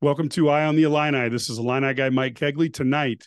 Welcome to I on the Illini. This is Illini guy Mike Cagley. Tonight,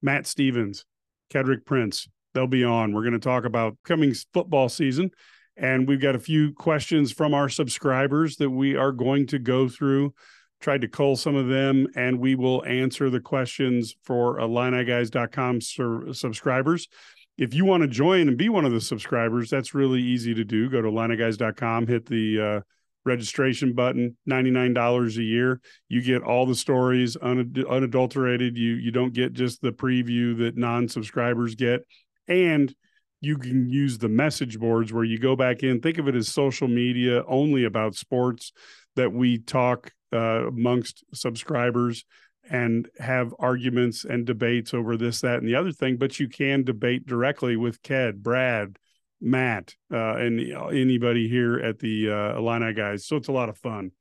Matt Stevens, Kedric Prince, they'll be on. We're going to talk about coming football season. And we've got a few questions from our subscribers that we are going to go through. Tried to cull some of them, and we will answer the questions for IlliniGuys.com sur- subscribers. If you want to join and be one of the subscribers, that's really easy to do. Go to IlliniGuys.com, hit the uh, registration button $99 a year. You get all the stories unadulterated. You you don't get just the preview that non-subscribers get. And you can use the message boards where you go back in. Think of it as social media only about sports that we talk uh, amongst subscribers and have arguments and debates over this that and the other thing. But you can debate directly with ked brad Matt, uh, and anybody here at the uh, Illini guys. So it's a lot of fun.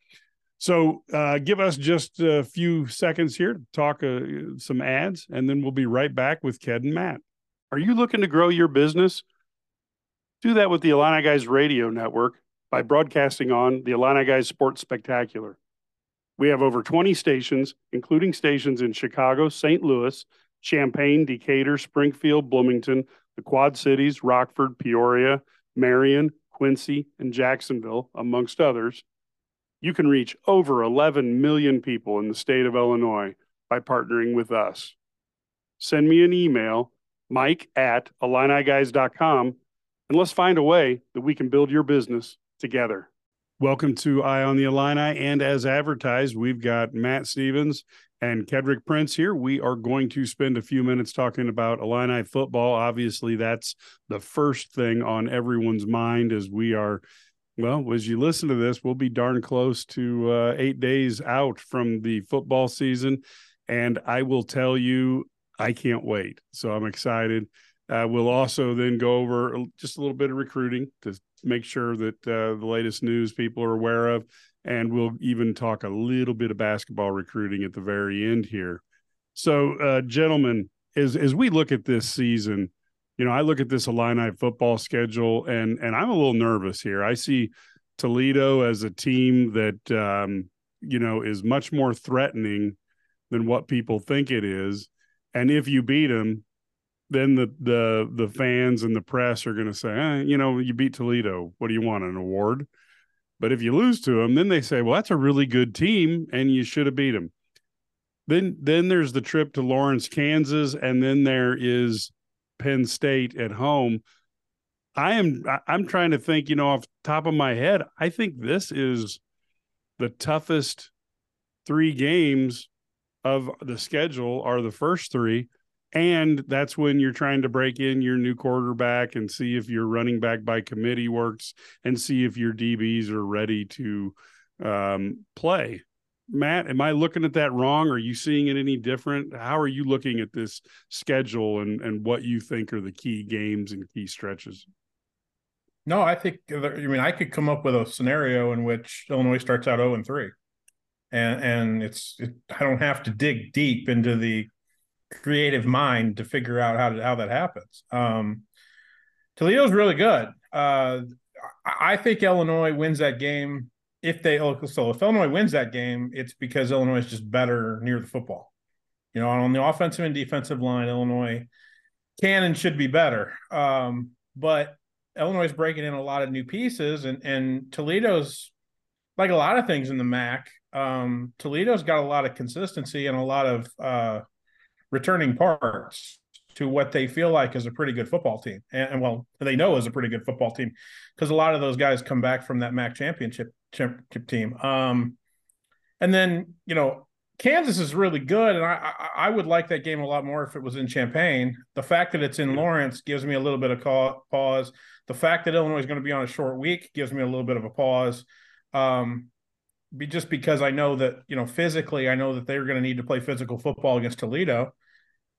So uh, give us just a few seconds here to talk uh, some ads, and then we'll be right back with Ked and Matt. Are you looking to grow your business? Do that with the Illini Guys Radio Network by broadcasting on the Illini Guys Sports Spectacular. We have over 20 stations, including stations in Chicago, St. Louis, Champaign, Decatur, Springfield, Bloomington, the Quad Cities, Rockford, Peoria, Marion, Quincy, and Jacksonville, amongst others, you can reach over 11 million people in the state of Illinois by partnering with us. Send me an email, mike at IlliniGuys.com, and let's find a way that we can build your business together. Welcome to I on the Illini. And as advertised, we've got Matt Stevens and Kedrick Prince here. We are going to spend a few minutes talking about Illini football. Obviously, that's the first thing on everyone's mind as we are. Well, as you listen to this, we'll be darn close to uh, eight days out from the football season. And I will tell you, I can't wait. So I'm excited. Uh, we'll also then go over just a little bit of recruiting to make sure that uh, the latest news people are aware of and we'll even talk a little bit of basketball recruiting at the very end here. So, uh, gentlemen, as as we look at this season, you know, I look at this Illini football schedule, and and I'm a little nervous here. I see Toledo as a team that um, you know is much more threatening than what people think it is, and if you beat them, then the the the fans and the press are going to say, eh, you know, you beat Toledo. What do you want? An award? But if you lose to them, then they say, well, that's a really good team and you should have beat them. Then then there's the trip to Lawrence, Kansas, and then there is Penn State at home. I am I'm trying to think, you know, off top of my head, I think this is the toughest three games of the schedule are the first three and that's when you're trying to break in your new quarterback and see if your running back by committee works and see if your DBs are ready to um, play. Matt, am I looking at that wrong? Are you seeing it any different? How are you looking at this schedule and, and what you think are the key games and key stretches? No, I think I mean I could come up with a scenario in which Illinois starts out 0 and 3. And and it's it, I don't have to dig deep into the creative mind to figure out how to, how that happens. Um, Toledo's really good. Uh, I think Illinois wins that game. If they oh, so if Illinois wins that game, it's because Illinois is just better near the football. You know, on the offensive and defensive line, Illinois can and should be better. Um, but Illinois is breaking in a lot of new pieces, and and Toledo's like a lot of things in the MAC. Um, Toledo's got a lot of consistency and a lot of uh, returning parts to what they feel like is a pretty good football team. And, and well, they know is a pretty good football team because a lot of those guys come back from that MAC championship, championship team. Um, and then, you know, Kansas is really good. And I, I, I, would like that game a lot more if it was in Champaign. The fact that it's in Lawrence gives me a little bit of call, pause. The fact that Illinois is going to be on a short week gives me a little bit of a pause. Um, be just because I know that, you know, physically, I know that they're going to need to play physical football against Toledo.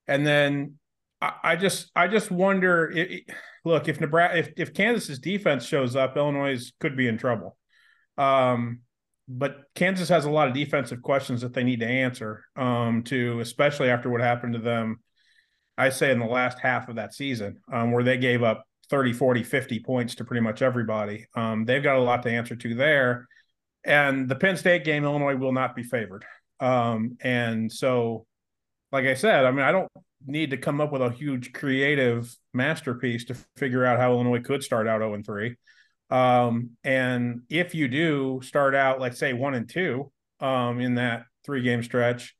And then I, I just I just wonder. It, look, if Nebraska, if if Kansas's defense shows up, Illinois could be in trouble. Um, but Kansas has a lot of defensive questions that they need to answer. Um, to especially after what happened to them, I say in the last half of that season, um, where they gave up 30, 40, 50 points to pretty much everybody. Um, they've got a lot to answer to there. And the Penn State game, Illinois will not be favored. Um, and so, like I said, I mean, I don't need to come up with a huge creative masterpiece to figure out how Illinois could start out 0 and 3. Um, and if you do start out, let's say one and two um, in that three game stretch,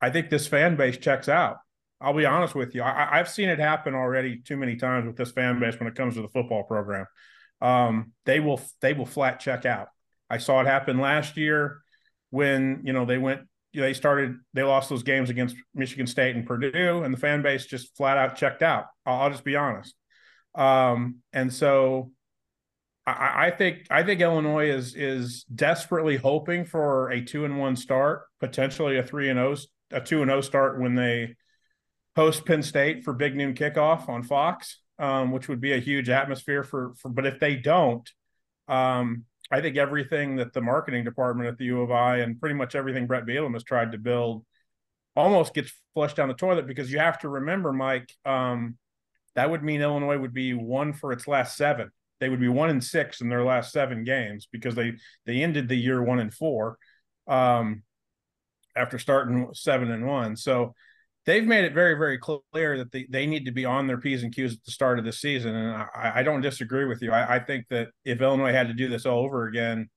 I think this fan base checks out. I'll be honest with you. I, have seen it happen already too many times with this fan base when it comes to the football program. Um, they will they will flat check out. I saw it happen last year when you know they went they started they lost those games against Michigan State and Purdue, and the fan base just flat out checked out. I'll, I'll just be honest. Um, and so I, I, think I think Illinois is is desperately hoping for a two and one start, potentially a three and zero oh, a two and zero oh start when they host Penn State for big noon kickoff on Fox, um, which would be a huge atmosphere for for. But if they don't, um, I think everything that the marketing department at the U of I and pretty much everything Brett Bielema has tried to build almost gets flushed down the toilet because you have to remember, Mike, um, that would mean Illinois would be one for its last seven. They would be one and six in their last seven games because they they ended the year one and four um, after starting seven and one. So they've made it very, very clear that they, they need to be on their P's and Q's at the start of the season. And I, I don't disagree with you. I, I, think that if Illinois had to do this all over again,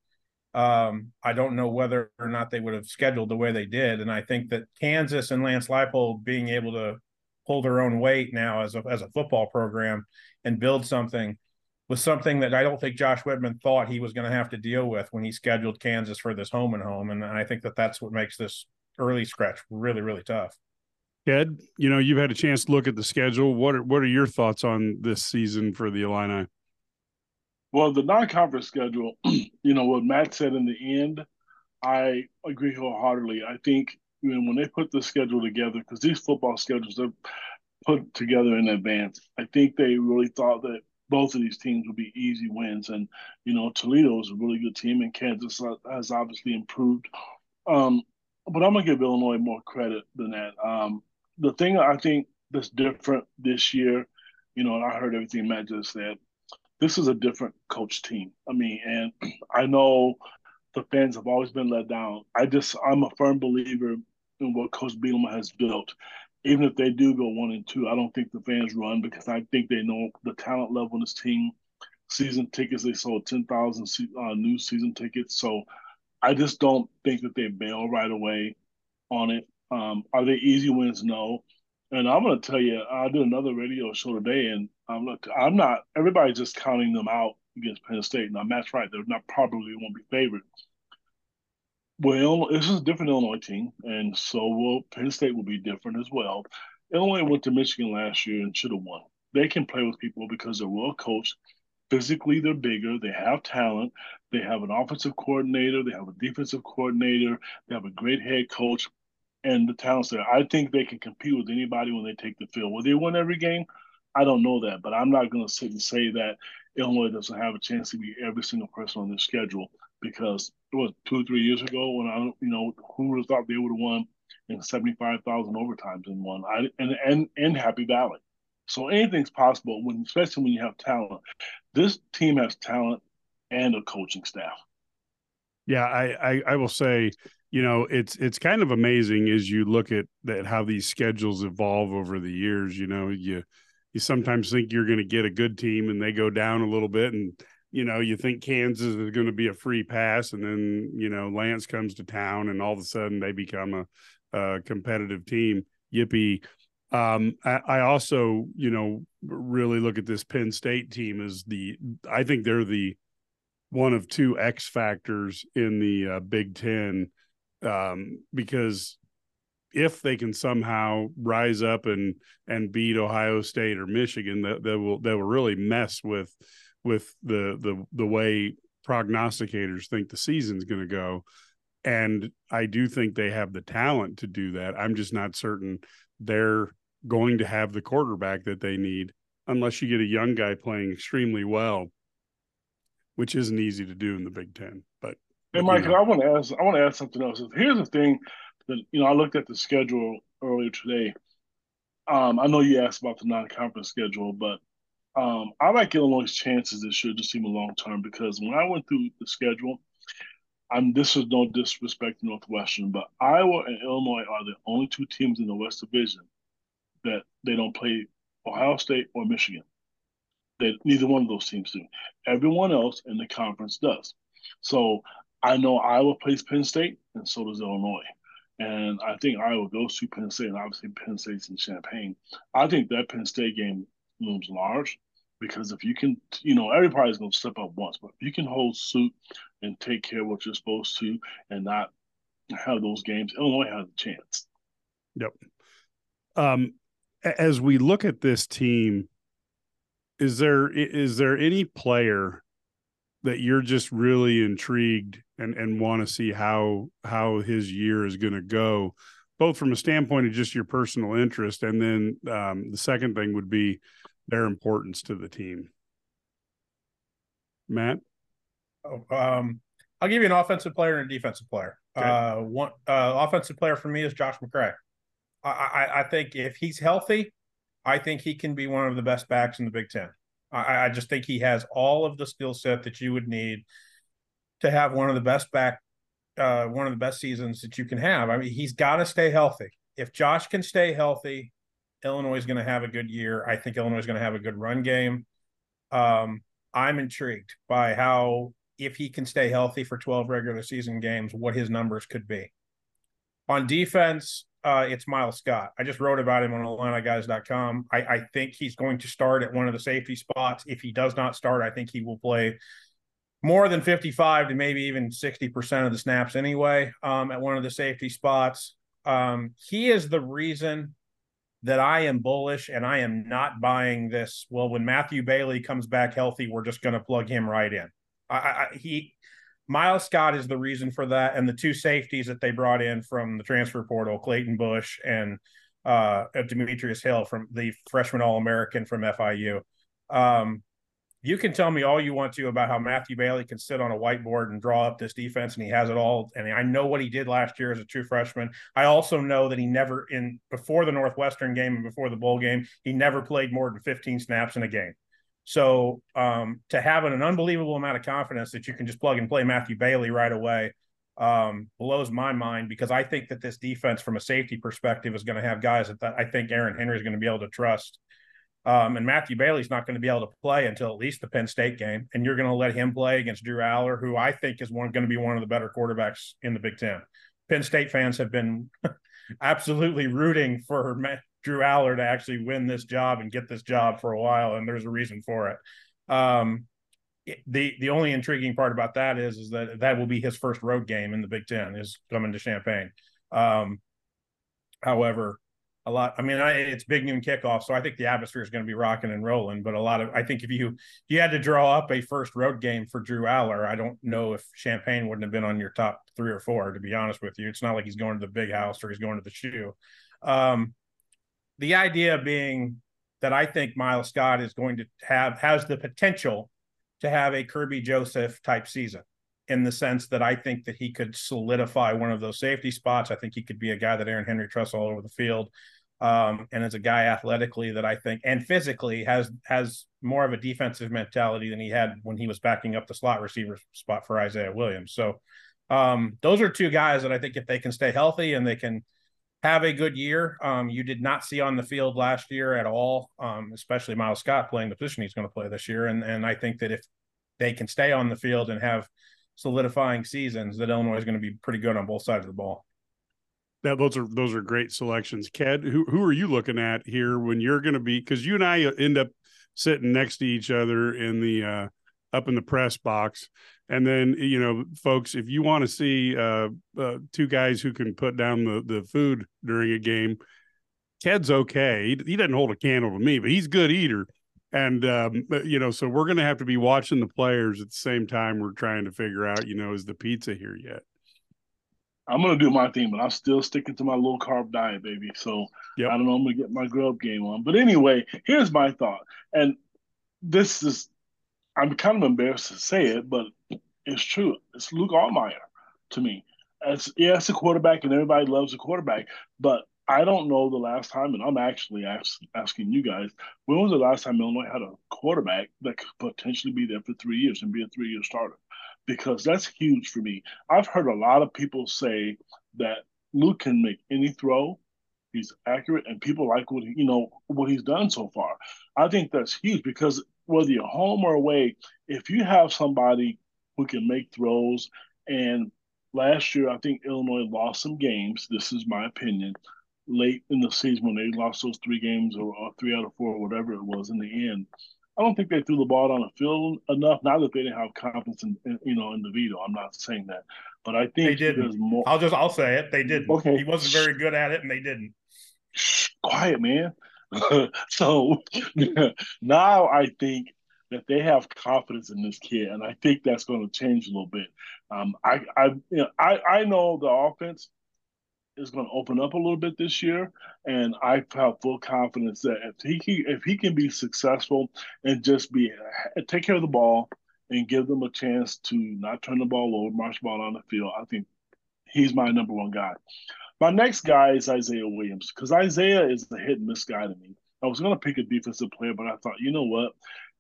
um, I don't know whether or not they would have scheduled the way they did. And I think that Kansas and Lance Leipold being able to pull their own weight now as a, as a football program and build something was something that I don't think Josh Whitman thought he was going to have to deal with when he scheduled Kansas for this home and home. And I think that that's what makes this early scratch really, really tough. Ed, you know, you've had a chance to look at the schedule. What are, what are your thoughts on this season for the Illini? Well, the non-conference schedule, you know, what Matt said in the end, I agree wholeheartedly. I think when they put the schedule together, because these football schedules are put together in advance, I think they really thought that both of these teams would be easy wins. And, you know, Toledo is a really good team, and Kansas has obviously improved. Um, but I'm going to give Illinois more credit than that. Um, the thing I think that's different this year, you know, and I heard everything Matt just said. This is a different coach team. I mean, and I know the fans have always been let down. I just I'm a firm believer in what Coach Bielema has built. Even if they do go one and two, I don't think the fans run because I think they know the talent level in this team. Season tickets, they sold ten thousand uh, new season tickets, so I just don't think that they bail right away on it. Um, are they easy wins? No. And I'm going to tell you, I did another radio show today, and I'm not, I'm not. Everybody's just counting them out against Penn State. Now, Matt's right; they're not probably won't be favored. Well, this is a different Illinois team, and so will Penn State will be different as well. Illinois went to Michigan last year and should have won. They can play with people because they're well coached. Physically, they're bigger. They have talent. They have an offensive coordinator. They have a defensive coordinator. They have a great head coach and the talents there. I think they can compete with anybody when they take the field. Will they win every game? I don't know that, but I'm not going to sit and say that Illinois doesn't have a chance to beat every single person on their schedule because it was two or three years ago when I, you know, who would have thought they would have won in 75,000 overtimes in one, I and and and Happy Valley. So anything's possible when, especially when you have talent. This team has talent and a coaching staff. Yeah, I, I, I will say you know it's it's kind of amazing as you look at that how these schedules evolve over the years you know you you sometimes think you're going to get a good team and they go down a little bit and you know you think Kansas is going to be a free pass and then you know Lance comes to town and all of a sudden they become a, a competitive team. Yippee. Um, I, I also you know really look at this Penn State team as the I think they're the one of two X factors in the uh, Big Ten um, because if they can somehow rise up and and beat Ohio State or Michigan, that they will they will really mess with with the the the way prognosticators think the season's going to go. And I do think they have the talent to do that. I'm just not certain they're going to have the quarterback that they need unless you get a young guy playing extremely well, which isn't easy to do in the Big Ten. But Hey, Mike, I want to ask. I want to ask something else. Here's the thing that you know. I looked at the schedule earlier today. Um, I know you asked about the non-conference schedule, but um, I like Illinois' chances this year just seem a long term because when I went through the schedule, I'm this is no disrespect to Northwestern, but Iowa and Illinois are the only two teams in the West Division that they don't play Ohio State or Michigan. That neither one of those teams do. Everyone else in the conference does. So I know Iowa plays Penn State, and so does Illinois. And I think Iowa goes to Penn State, and obviously Penn State's in Champaign. I think that Penn State game looms large because if you can, you know, everybody's going to step up once, but if you can hold suit and take care of what you're supposed to and not have those games, Illinois has a chance. Yep. Um, as we look at this team, is there is there any player that you're just really intrigued and and want to see how how his year is going to go, both from a standpoint of just your personal interest, and then um, the second thing would be their importance to the team. Matt, oh, um, I'll give you an offensive player and a defensive player. Okay. Uh, one uh, offensive player for me is Josh McCray. I, I, I think if he's healthy, I think he can be one of the best backs in the Big Ten. I, I just think he has all of the skill set that you would need to have one of the best back, uh, one of the best seasons that you can have. I mean, he's got to stay healthy. If Josh can stay healthy, Illinois is going to have a good year. I think Illinois is going to have a good run game. Um, I'm intrigued by how, if he can stay healthy for 12 regular season games, what his numbers could be. On defense, uh, it's Miles Scott. I just wrote about him on IlliniGuys.com. I, I think he's going to start at one of the safety spots. If he does not start, I think he will play more than 55 to maybe even 60% of the snaps anyway um, at one of the safety spots. Um, he is the reason that I am bullish and I am not buying this. Well, when Matthew Bailey comes back healthy, we're just going to plug him right in. I, I, he Miles Scott is the reason for that, and the two safeties that they brought in from the transfer portal, Clayton Bush and uh, Demetrius Hill from the freshman All American from FIU. Um, you can tell me all you want to about how Matthew Bailey can sit on a whiteboard and draw up this defense, and he has it all. And I know what he did last year as a true freshman. I also know that he never, in before the Northwestern game and before the bowl game, he never played more than 15 snaps in a game. So um, to have an unbelievable amount of confidence that you can just plug and play Matthew Bailey right away um, blows my mind because I think that this defense, from a safety perspective, is going to have guys that, that I think Aaron Henry is going to be able to trust. Um, and Matthew Bailey's not going to be able to play until at least the Penn State game, and you're going to let him play against Drew Allar, who I think is one going to be one of the better quarterbacks in the Big Ten. Penn State fans have been absolutely rooting for Drew Allar to actually win this job and get this job for a while, and there's a reason for it. Um, the the only intriguing part about that is is that that will be his first road game in the Big Ten is coming to Champaign. Um, however, a lot. I mean, I, it's big noon kickoff, so I think the atmosphere is going to be rocking and rolling. But a lot of, I think if you if you had to draw up a first road game for Drew Allar, I don't know if Champaign wouldn't have been on your top three or four. To be honest with you, it's not like he's going to the big house or he's going to the shoe. Um, the idea being that I think Miles Scott is going to have has the potential to have a Kerby Joseph type season in the sense that I think that he could solidify one of those safety spots. I think he could be a guy that Aaron Henry trusts all over the field. Um, and as a guy athletically that I think and physically has has more of a defensive mentality than he had when he was backing up the slot receiver spot for Isaiah Williams. So um, those are two guys that I think if they can stay healthy and they can have a good year. Um, you did not see on the field last year at all, um, especially Miles Scott playing the position he's going to play this year. And and I think that if they can stay on the field and have solidifying seasons, that Illinois is going to be pretty good on both sides of the ball. That those are those are great selections. Ked, who who are you looking at here when you're going to be? Because you and I end up sitting next to each other in the uh, up in the press box and then you know, folks, if you want to see uh, uh, two guys who can put down the the food during a game, Ked's okay. He, he doesn't hold a candle to me, but he's good eater. And um, you know, so we're going to have to be watching the players at the same time. We're trying to figure out, you know, is the pizza here yet? I'm gonna do my thing, but I'm still sticking to my low carb diet, baby. So yep. I don't know. I'm gonna get my grub game on. But anyway, here's my thought, and this is I'm kind of embarrassed to say it, but it's true. It's Luke Altmyer to me. As yeah, it's a quarterback, and everybody loves a quarterback, but I don't know the last time, and I'm actually ask, asking you guys, when was the last time Illinois had a quarterback that could potentially be there for three years and be a three-year starter? because that's huge for me. I've heard a lot of people say that Luke can make any throw. He's accurate, and people like what you know what he's done so far. I think that's huge because whether you're home or away, if you have somebody who can make throws, and last year I think Illinois lost some games. This is my opinion. Late in the season when they lost those three games or, or three out of four, whatever it was in the end, I don't think they threw the ball on the field enough. Not that they didn't have confidence in, in you know in DeVito. I'm not saying that, but I think they didn't. More... I'll just I'll say it. They didn't. Okay. He wasn't very good at it, and they didn't. Shh, quiet, man. so now I think that they have confidence in this kid, and I think that's going to change a little bit. Um, I I you know, I I know the offense is going to open up a little bit this year, and I have full confidence that if he can, if he can be successful and just be take care of the ball and give them a chance to not turn the ball over, march ball on the field, I think he's my number one guy. My next guy is Isaiah Williams because Isaiah is the hit and miss guy to me. I was going to pick a defensive player, but I thought, you know what?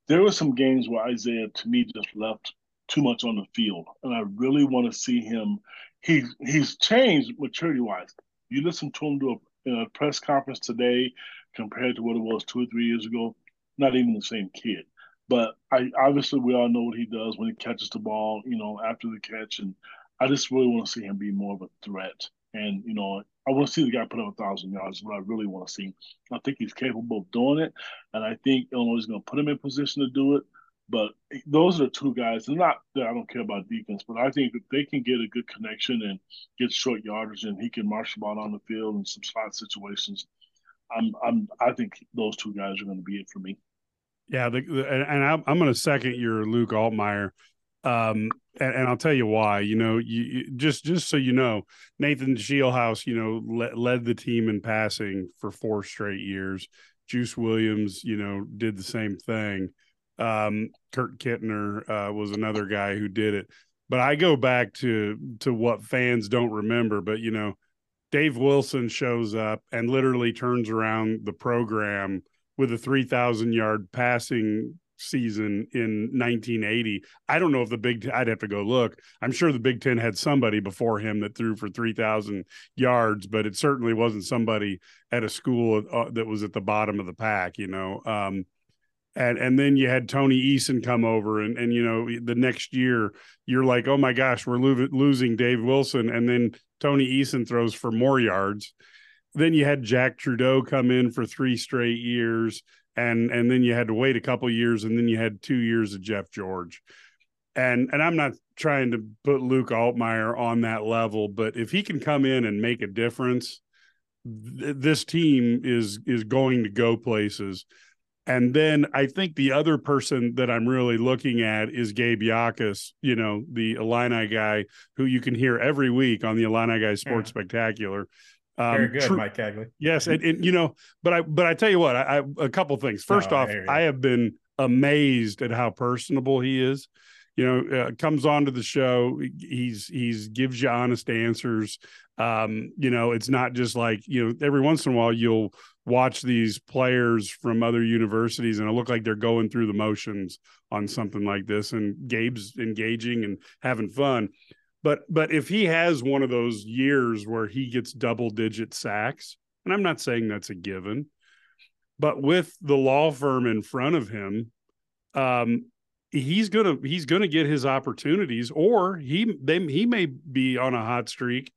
There were some games where Isaiah, to me, just left too much on the field, and I really want to see him he's he's changed maturity wise. You listen to him do a, a, press conference today compared to what it was two or three years ago. Not even the same kid. But I obviously we all know what he does when he catches the ball, you know, after the catch, and I just really want to see him be more of a threat. And you know, I want to see the guy put up a thousand yards. What I really want to see. I think he's capable of doing it, and I think Illinois is going to put him in position to do it. But those are two guys. And not that I don't care about defense, but I think if they can get a good connection and get short yardage, and he can march the ball on the field in some spot situations, I'm I'm I think those two guys are going to be it for me. Yeah, the, the, and I'm, I'm going to second your Luke Altmyer, um, and, and, I'll tell you why. You know, you, you, just just so you know, Nathan Scheelhaase, you know, le- led the team in passing for four straight years. Juice Williams, you know, did the same thing. Um, Kurt Kittner uh, was another guy who did it. But I go back to to what fans don't remember. But you know, Dave Wilson shows up and literally turns around the program with a three thousand yard passing season in 1980. I don't know if the Big I'd have to go look. I'm sure the Big Ten had somebody before him that threw for 3,000 yards, but it certainly wasn't somebody at a school uh, that was at the bottom of the pack. You know, um, and and then you had Tony Eason come over, and and you know the next year you're like, oh my gosh, we're lo- losing Dave Wilson, and then Tony Eason throws for more yards. Then you had Jack Trudeau come in for three straight years, and and then you had to wait a couple years, and then you had two years of Jeff George, and and I'm not trying to put Luke Altmyer on that level, but if he can come in and make a difference, th- this team is is going to go places and then I think the other person that I'm really looking at is Gabe Jacas, you know, the Illini guy who you can hear every week on the Illini Guy Sports yeah. Spectacular. Um, Very good, tr- Mike Cagley. Yes, and, and, you know, but I but I tell you what, I, I a couple things. First oh, off, I have been amazed at how personable he is. You know, uh, comes onto the show, he's he's gives you honest answers. Um, you know, it's not just like you know, every once in a while you'll watch these players from other universities and it look like they're going through the motions on something like this and Gabe's engaging and having fun but but if he has one of those years where he gets double digit sacks and I'm not saying that's a given but with the law firm in front of him um he's gonna he's gonna get his opportunities or he they he may be on a hot streak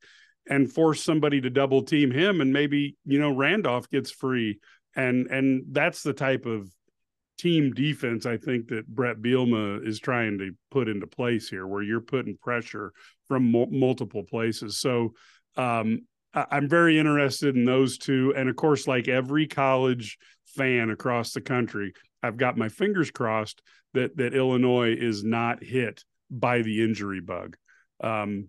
and force somebody to double team him and maybe you know Randolph gets free. And and that's the type of team defense I think that Brett Bielema is trying to put into place here where you're putting pressure from mo- multiple places. So um, I- I'm very interested in those two. And of course like every college fan across the country I've got my fingers crossed that that Illinois is not hit by the injury bug. Um,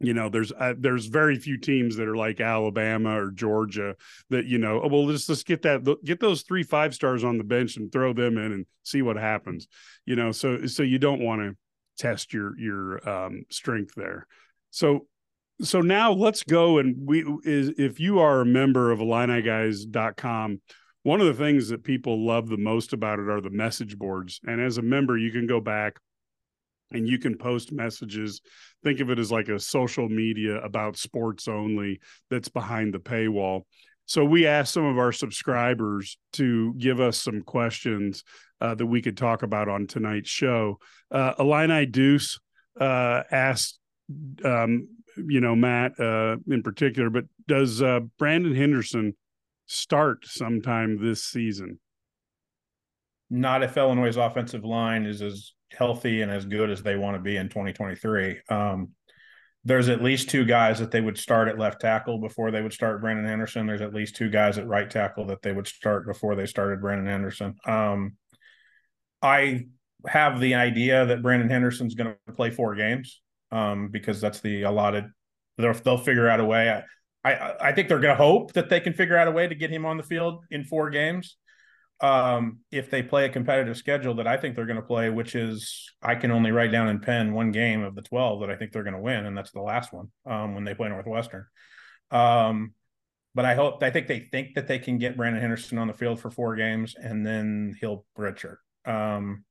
you know there's uh, there's very few teams that are like Alabama or Georgia that you know oh, well let's let's get that get those three five stars on the bench and throw them in and see what happens. You know so so you don't want to test your your um, strength there. So so now let's go and we is if you are a member of IlliniGuys.com one of the things that people love the most about it are the message boards and as a member you can go back and you can post messages. Think of it as like a social media about sports only that's behind the paywall. So we asked some of our subscribers to give us some questions uh, that we could talk about on tonight's show. Uh, Illini Deuce uh, asked, um, you know, Matt uh, in particular, but does uh, Brandon Henderson start sometime this season? Not if Illinois' offensive line is as healthy and as good as they want to be in 2023. Um, there's at least two guys that they would start at left tackle before they would start Brandon Henderson. There's at least two guys at right tackle that they would start before they started Brandon Henderson. Um, I have the idea that Brandon Henderson's going to play four games um, because that's the allotted. They'll, they'll figure out a way. I, I, I think they're going to hope that they can figure out a way to get him on the field in four games um, if they play a competitive schedule that I think they're going to play, which is I can only write down in pen one game of the 12 that I think they're going to win, and that's the last one um, when they play Northwestern. Um, but I hope I think they think that they can get Brandon Henderson on the field for four games, and then he'll redshirt. Um,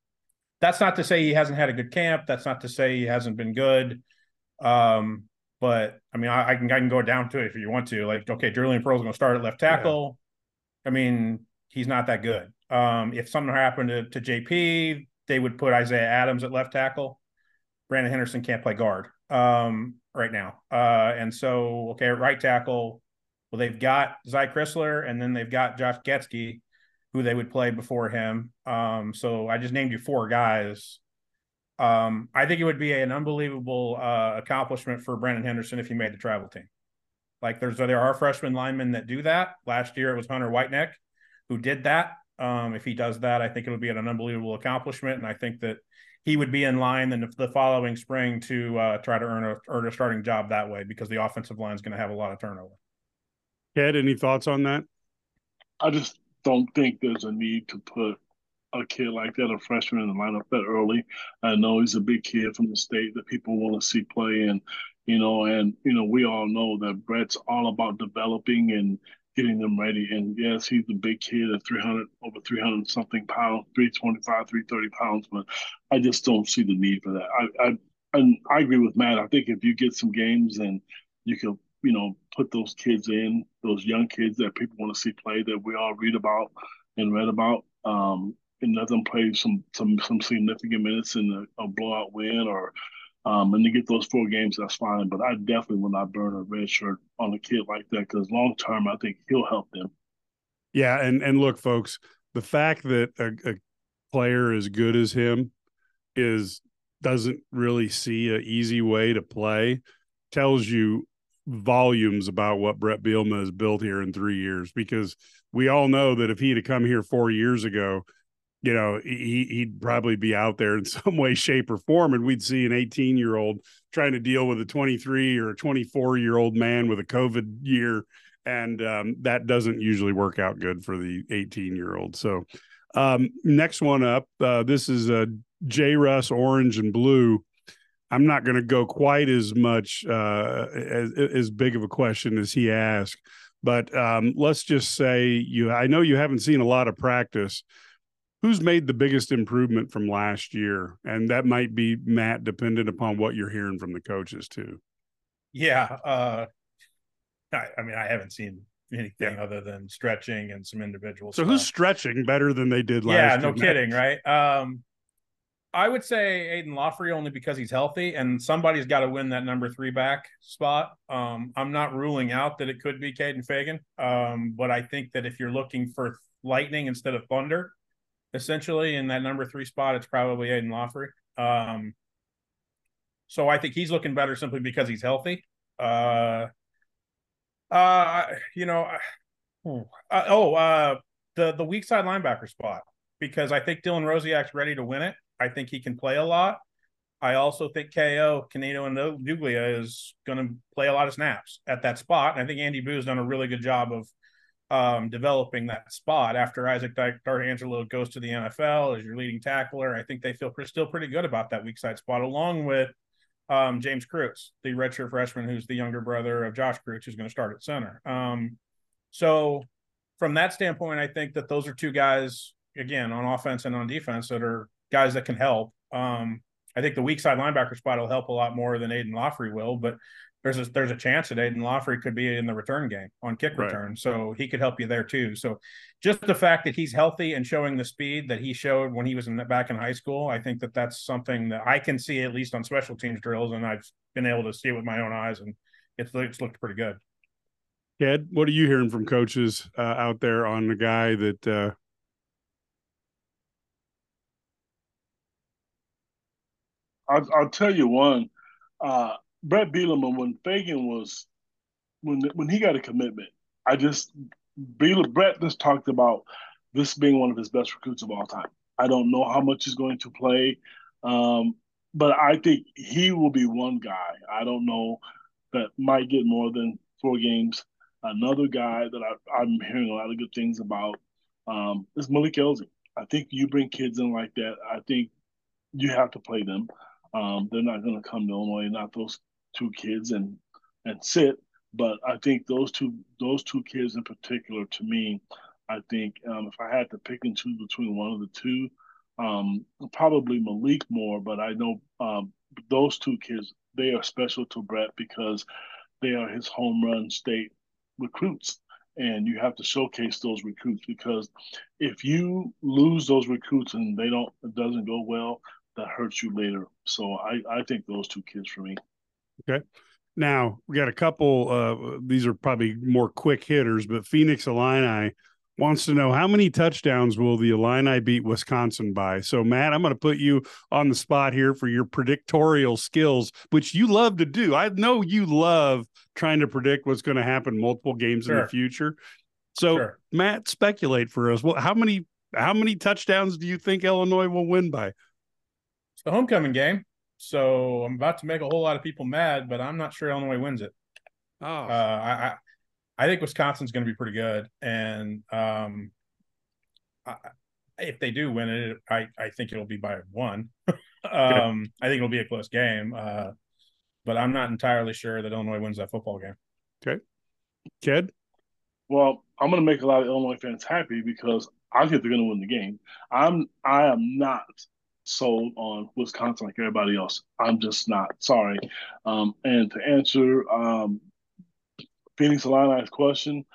that's not to say he hasn't had a good camp. That's not to say he hasn't been good. Um, but I mean, I, I, can I can go down to it if you want to. Like, okay, Julian Pearl's going to start at left tackle. Yeah. I mean, he's not that good. Um, if something happened to, to JP, they would put Isaiah Adams at left tackle. Brandon Henderson can't play guard um, right now. Uh, and so, okay, right tackle, well, they've got Zy Crisler and then they've got Josh Gesky, who they would play before him. Um, so I just named you four guys. Um, I think it would be an unbelievable uh, accomplishment for Brandon Henderson if he made the travel team. Like there's there are freshman linemen that do that. Last year it was Hunter Whitenack who did that. Um, if he does that, I think it would be an unbelievable accomplishment, and I think that he would be in line then the following spring to uh, try to earn a earn a starting job that way because the offensive line is going to have a lot of turnover. Ed, any thoughts on that? I just don't think there's a need to put a kid like that, a freshman in the lineup that early. I know he's a big kid from the state that people want to see play, and you know, and you know, we all know that Brett's all about developing and getting them ready. And yes, he's a big kid at 300, over 300 something pounds, 325, 330 pounds, but I just don't see the need for that. I, I, and I agree with Matt. I think if you get some games and you can, you know, put those kids in, those young kids that people want to see play that we all read about and read about, um, and let them play some some some significant minutes in a, a blowout win or um, and to get those four games, that's fine. But I definitely will not burn a red shirt on a kid like that because long term, I think he'll help them. Yeah, and and look, folks, the fact that a, a player as good as him is doesn't really see an easy way to play tells you volumes about what Brett Bielema has built here in three years. Because we all know that if he had come here four years ago, you know, he, he'd probably be out there in some way, shape, or form. And we'd see an 18 year old trying to deal with a 23 or a 24 year old man with a COVID year. And um, that doesn't usually work out good for the 18 year old. So, um, next one up, uh, this is a J Russ orange and blue. I'm not going to go quite as much uh, as, as big of a question as he asked, but um, let's just say you. I know you haven't seen a lot of practice, who's made the biggest improvement from last year? And that might be Matt, dependent upon what you're hearing from the coaches too. Yeah. Uh, I, I mean, I haven't seen anything yeah. other than stretching and some individual. So stuff. who's stretching better than they did last year? yeah, no kidding, right? Um, I would say Aidan Laughery only because he's healthy and somebody's got to win that number three back spot. Um, I'm not ruling out that it could be Kaden Feagin, um, but I think that if you're looking for lightning instead of thunder, essentially in that number three spot. It's probably Aidan Laughery. Um, so I think he's looking better simply because he's healthy. Uh, uh, you know, uh, oh, uh, the the weak side linebacker spot because I think Dylan Rosiak's ready to win it. I think he can play a lot. I also think KO, Kenenna Odeluga is going to play a lot of snaps at that spot. And I think Andy Buh's done a really good job of um, developing that spot after Isaac D'Angelo goes to the NFL as your leading tackler. I think they feel still pretty good about that weak side spot, along with um, James Kreutz, the redshirt freshman who's the younger brother of Josh Kreutz, who's going to start at center. Um, so, from that standpoint, I think that those are two guys, again, on offense and on defense, that are guys that can help. Um, I think the weak side linebacker spot will help a lot more than Aidan Laughery will, but there's a there's a chance that Aidan Laughery could be in the return game on kick right. return, so he could help you there too. So just the fact that he's healthy and showing the speed that he showed when he was in back in high school, I think that that's something that I can see at least on special teams drills, and I've been able to see it with my own eyes, and it's it's looked pretty good. Ed, what are you hearing from coaches uh, out there on the guy that? Uh... I'll, I'll tell you one. Uh, Brett Bielema, when Feagin was, when when he got a commitment, I just Bielema, Brett just talked about this being one of his best recruits of all time. I don't know how much he's going to play, um, but I think he will be one guy. I don't know that might get more than four games. Another guy that I, am hearing a lot of good things about um, is Malik Elzy. I think you bring kids in like that. I think you have to play them. Um, they're not going to come to Illinois, not those two kids, and and sit. But I think those two those two kids in particular, to me, I think um, if I had to pick and choose between one of the two, um, probably Malik more. But I know um, those two kids they are special to Brett because they are his home run state recruits and you have to showcase those recruits because if you lose those recruits and they don't it doesn't go well that hurts you later so i i think those two kids for me okay now we got a couple uh these are probably more quick hitters but phoenix illini wants to know how many touchdowns will the Illini beat Wisconsin by? So, Matt, I'm going to put you on the spot here for your predictorial skills, which you love to do. I know you love trying to predict what's going to happen multiple games sure. in the future. So, sure. Matt, speculate for us. Well, how many how many touchdowns do you think Illinois will win by? It's the homecoming game. So I'm about to make a whole lot of people mad, but I'm not sure Illinois wins it. Oh, uh, I, I think Wisconsin's going to be pretty good, and um, I, if they do win it, I I think it'll be by one. um, I think it'll be a close game, uh, but I'm not entirely sure that Illinois wins that football game. Okay, Ked. Well, I'm going to make a lot of Illinois fans happy because I think they're going to win the game. I'm I am not sold on Wisconsin like everybody else. I'm just not. Sorry. Um, and to answer um, Phoenix Illini's question,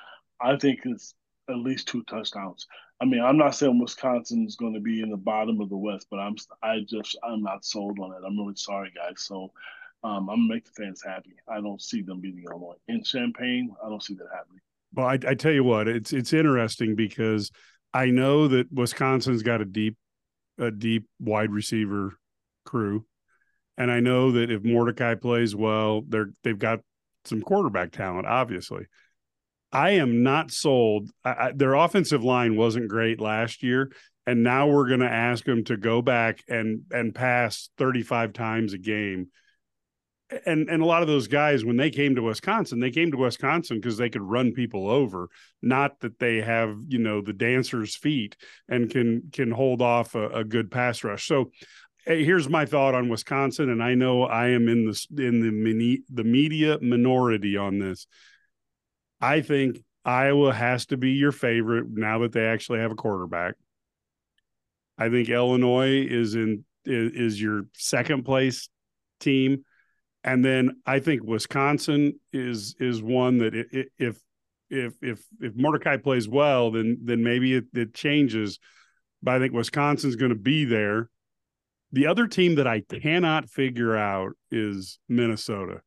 I think it's at least two touchdowns. I mean, I'm not saying Wisconsin is going to be in the bottom of the West, but I'm I just I'm not sold on it. I'm really sorry, guys. So um, I'm make the fans happy. I don't see them beating Illinois in Champaign. I don't see that happening. Well, I, I tell you what, it's it's interesting because I know that Wisconsin's got a deep a deep wide receiver crew, and I know that if Mordecai plays well, they're they've got some quarterback talent, obviously. I am not sold. I, I, their offensive line wasn't great last year, and now we're going to ask them to go back and and pass 35 times a game. And and a lot of those guys, when they came to Wisconsin, they came to Wisconsin because they could run people over, not that they have you know the dancer's feet and can can hold off a, a good pass rush. So here's my thought on Wisconsin, and I know I am in the in the mini, the media minority on this. I think Iowa has to be your favorite now that they actually have a quarterback. I think Illinois is in is, is your second place team, and then I think Wisconsin is is one that if if if if Mordecai plays well, then then maybe it, it changes. But I think Wisconsin's going to be there. The other team that I cannot figure out is Minnesota.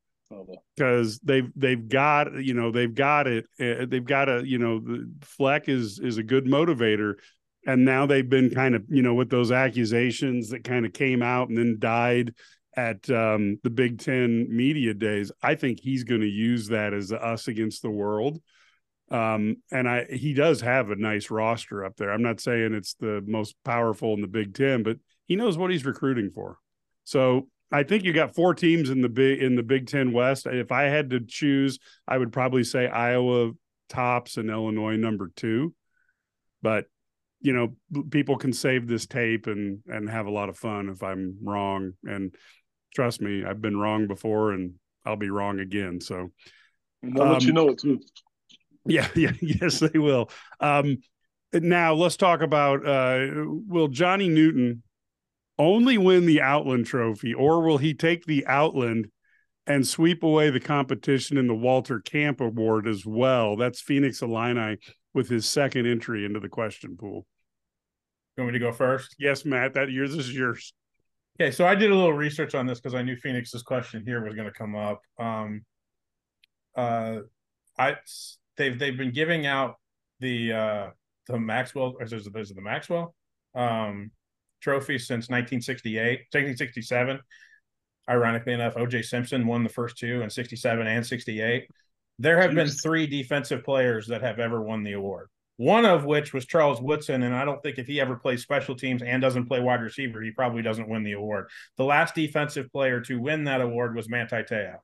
Because they've they've got you know they've got it eh, they've got a you know the Fleck is is a good motivator. And now they've been kind of you know with those accusations that kind of came out and then died at um, the Big Ten media days. I think he's going to use that as us against the world. Um, and I he does have a nice roster up there. I'm not saying it's the most powerful in the Big Ten, but he knows what he's recruiting for. So I think you got four teams in the big in the Big Ten West. If I had to choose, I would probably say Iowa tops and Illinois number two. But you know, people can save this tape and and have a lot of fun if I'm wrong. And trust me, I've been wrong before, and I'll be wrong again. So I'll um, let you um, know it too. Yeah, yeah, yes, they will. Um, now let's talk about uh, will Johnny Newton only win the Outland Trophy, or will he take the Outland and sweep away the competition in the Walter Camp Award as well? That's Phoenix Illini with his second entry into the question pool. You want me to go first? Yes, Matt. That yours is yours. Okay, so I did a little research on this because I knew Phoenix's question here was going to come up. Um, uh, I they've they've been giving out the uh the Maxwell or is it the Maxwell um trophy since 1968, 1967. Ironically enough, OJ Simpson won the first two in 67 and 68. There have been three defensive players that have ever won the award. One of which was Charles Woodson, and I don't think if he ever plays special teams and doesn't play wide receiver, he probably doesn't win the award. The last defensive player to win that award was Manti Te'o.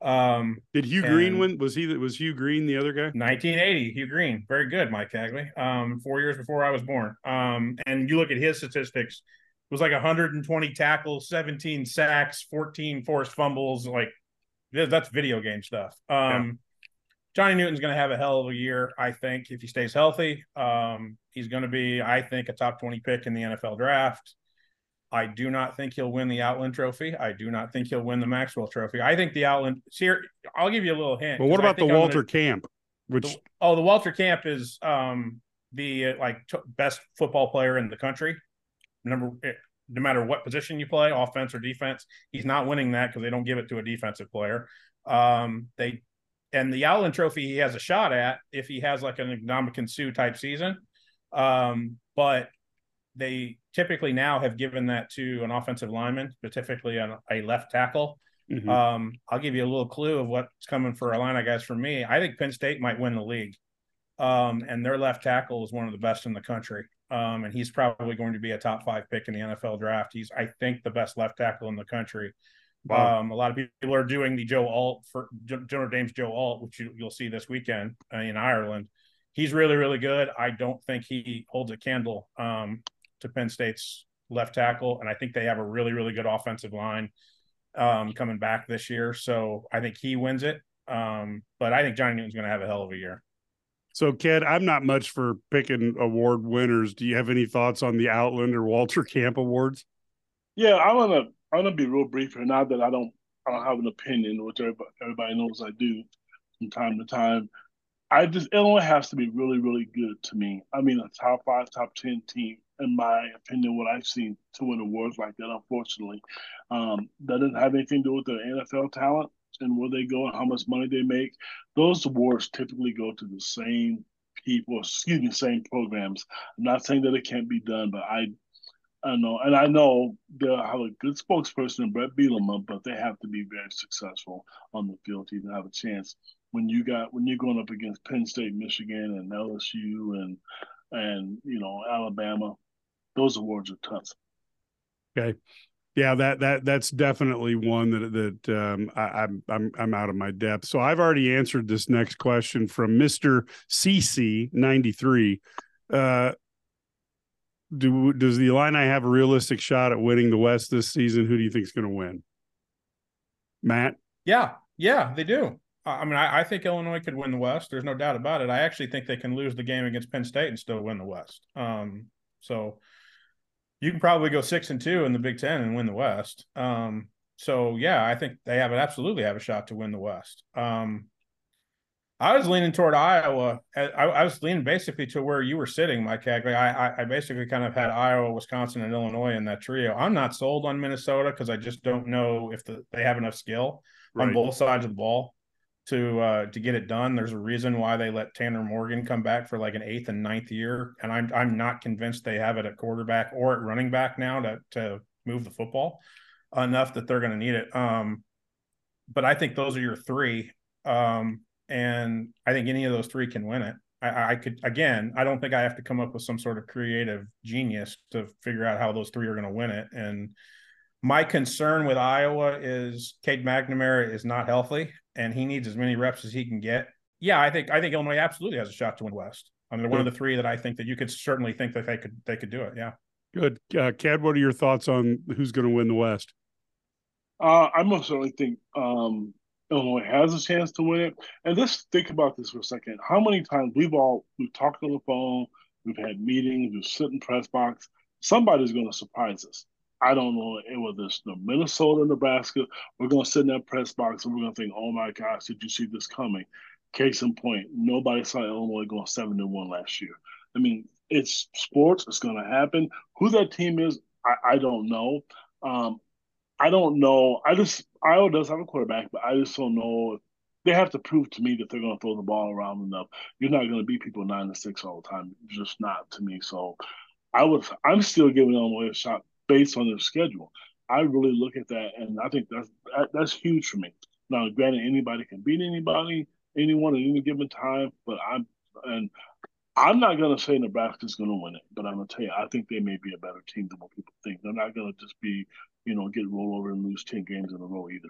Um, Did Hugh Green win? Was he was Hugh Green the other guy? 1980, Hugh Green, very good, Mike Cagley. Um, four years before I was born. Um, and you look at his statistics, it was like 120 tackles, 17 sacks, 14 forced fumbles. Like that's video game stuff. Um. Johnny Newton's going to have a hell of a year, I think, if he stays healthy. Um, he's going to be, I think, a top 20 pick in the NFL draft. I do not think he'll win the Outland Trophy. I do not think he'll win the Maxwell Trophy. I think the Outland. Here, I'll give you a little hint. But what about the Walter gonna, Camp? Which the, oh, the Walter Camp is um, the uh, like t- best football player in the country. Number, eh, no matter what position you play, offense or defense, he's not winning that because they don't give it to a defensive player. Um, they and the Outland Trophy he has a shot at if he has like an Ndamukong Suh type season. Um, but they typically now have given that to an offensive lineman, specifically a, a left tackle. Mm-hmm. Um, I'll give you a little clue of what's coming for Illini guys. For me, I think Penn State might win the league, um, and their left tackle is one of the best in the country. Um, and he's probably going to be a top five pick in the NFL draft. He's, I think, the best left tackle in the country. Wow. Um, a lot of people are doing the Joe Alt for Notre Dame's Joe Alt, which you, will see this weekend uh, in Ireland. He's really, really good. I don't think he holds a candle um, to Penn State's left tackle, and I think they have a really, really good offensive line um, coming back this year. So I think he wins it. Um, but I think Johnny Newton's going to have a hell of a year. So, Ked, I'm not much for picking award winners. Do you have any thoughts on the Outland or Walter Camp awards? Yeah, I'm gonna I'm gonna be real brief here. Not that I don't I don't have an opinion, which everybody, everybody knows I do from time to time. I just Illinois has to be really, really good to me. I mean, a top five, top ten team in my opinion, what I've seen to win awards like that, unfortunately. Um, that doesn't have anything to do with their NFL talent and where they go and how much money they make. Those awards typically go to the same people, excuse me, same programs. I'm not saying that it can't be done, but I I know, and I know they'll have a good spokesperson in Bret Bielema, but they have to be very successful on the field to even have a chance. When you got when you're going up against Penn State, Michigan, and LSU, and and you know Alabama, those awards are tough. Okay. Yeah, that that that's definitely one that that um, I, am I'm, I'm I'm out of my depth. So I've already answered this next question from Mister CC ninety three. Uh, do does the Illini have a realistic shot at winning the West this season? Who do you think is going to win? Matt. Yeah, yeah, they do. I mean, I, I, think Illinois could win the West. There's no doubt about it. I actually think they can lose the game against Penn State and still win the West. Um, so you can probably go six and two in the Big Ten and win the West. Um, so yeah, I think they have it absolutely have a shot to win the West. Um, I was leaning toward Iowa. I, I, was leaning basically to where you were sitting, Mike Cagley. I, I basically kind of had Iowa, Wisconsin, and Illinois in that trio. I'm not sold on Minnesota because I just don't know if the, they have enough skill right. on both sides of the ball to uh, to get it done. There's a reason why they let Tanner Morgan come back for like an eighth and ninth year, and I'm I'm not convinced they have it at quarterback or at running back now to to move the football enough that they're going to need it. Um, but I think those are your three, um, and I think any of those three can win it. I, I could again. I don't think I have to come up with some sort of creative genius to figure out how those three are going to win it, and my concern with Iowa is Cade McNamara is not healthy and he needs as many reps as he can get. Yeah, I think I think Illinois absolutely has a shot to win West. I mean, they're one of the three that I think that you could certainly think that they could they could do it. Yeah. Good, uh, Ked. What are your thoughts on who's going to win the West? Uh, I most certainly think um, Illinois has a chance to win it. And let's think about this for a second. How many times we've all we've talked on the phone, we've had meetings, we've sit in press box. Somebody's going to surprise us. I don't know whether it's the Minnesota, Nebraska. We're going to sit in that press box and we're going to think, oh my gosh, did you see this coming? Case in point, nobody saw Illinois going seven to one last year. I mean, it's sports. It's going to happen. Who that team is, I, I don't know. Um, I don't know. I just Iowa does have a quarterback, but I just don't know. They have to prove to me that they're going to throw the ball around enough. You're not going to beat people nine to six all the time. Just not to me. So I would. I'm still giving Illinois a shot based on their schedule. I really look at that, and I think that's that, that's huge for me. Now, granted, anybody can beat anybody, anyone at any given time, but I'm and I'm not going to say Nebraska's going to win it, but I'm going to tell you, I think they may be a better team than what people think. They're not going to just be, you know, get rolled over and lose 10 games in a row either.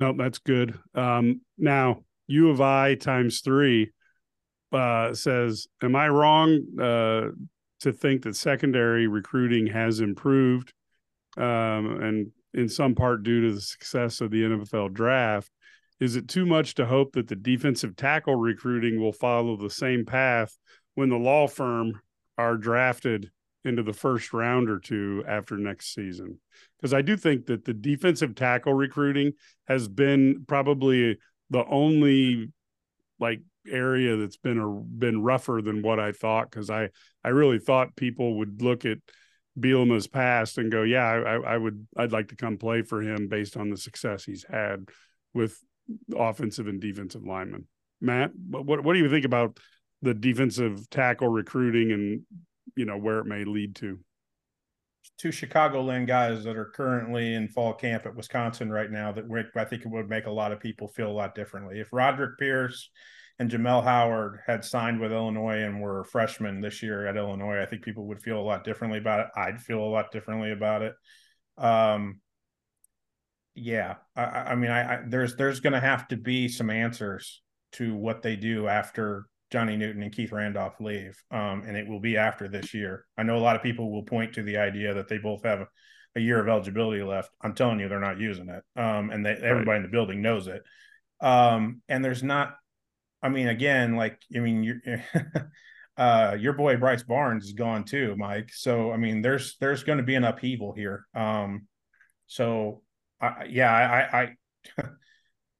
No, that's good. Um, now, U of I times three uh, says, Am I wrong uh, to think that secondary recruiting has improved? Um, and in some part due to the success of the NFL draft. Is it too much to hope that the defensive tackle recruiting will follow the same path when the law firm are drafted into the first round or two after next season? Because I do think that the defensive tackle recruiting has been probably the only like area that's been a, been rougher than what I thought because I I really thought people would look at Bielema's past and go, yeah, I, I would I'd like to come play for him based on the success he's had with offensive and defensive linemen. Matt, what what do you think about the defensive tackle recruiting and you know where it may lead to? Two Chicagoland guys that are currently in fall camp at Wisconsin right now that I think it would make a lot of people feel a lot differently. If Roderick Pierce and Jamel Howard had signed with Illinois and were freshmen this year at Illinois, I think people would feel a lot differently about it. I'd feel a lot differently about it. Um, yeah, I, I mean, I, I there's there's going to have to be some answers to what they do after Johnny Newton and Keith Randolph leave, um, and it will be after this year. I know a lot of people will point to the idea that they both have a, a year of eligibility left. I'm telling you, they're not using it, um, and they, everybody right. in the building knows it. Um, and there's not, I mean, again, like I mean, you uh, your boy Bryce Barnes is gone too, Mike. So I mean, there's there's going to be an upheaval here. Um, so I, yeah, I, I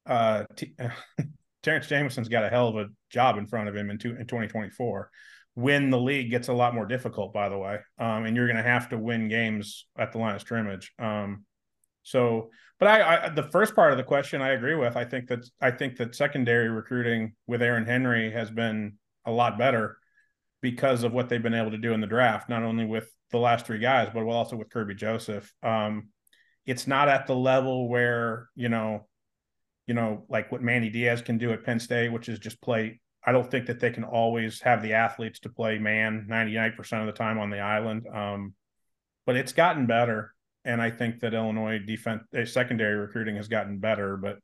uh, T- Terrance Jamison's got a hell of a job in front of him in, two, in 2024 when the league gets a lot more difficult, by the way. Um, and you're going to have to win games at the line of scrimmage. Um, so, but I, I, the first part of the question I agree with. I think that I think that secondary recruiting with Aaron Henry has been a lot better because of what they've been able to do in the draft, not only with the last three guys, but also with Kerby Joseph. Um, it's not at the level where you know you know like what manny diaz can do at penn state which is just play i don't think that they can always have the athletes to play man 99% of the time on the island. Um, but it's gotten better. And i think that illinois defense uh, secondary recruiting has gotten better. But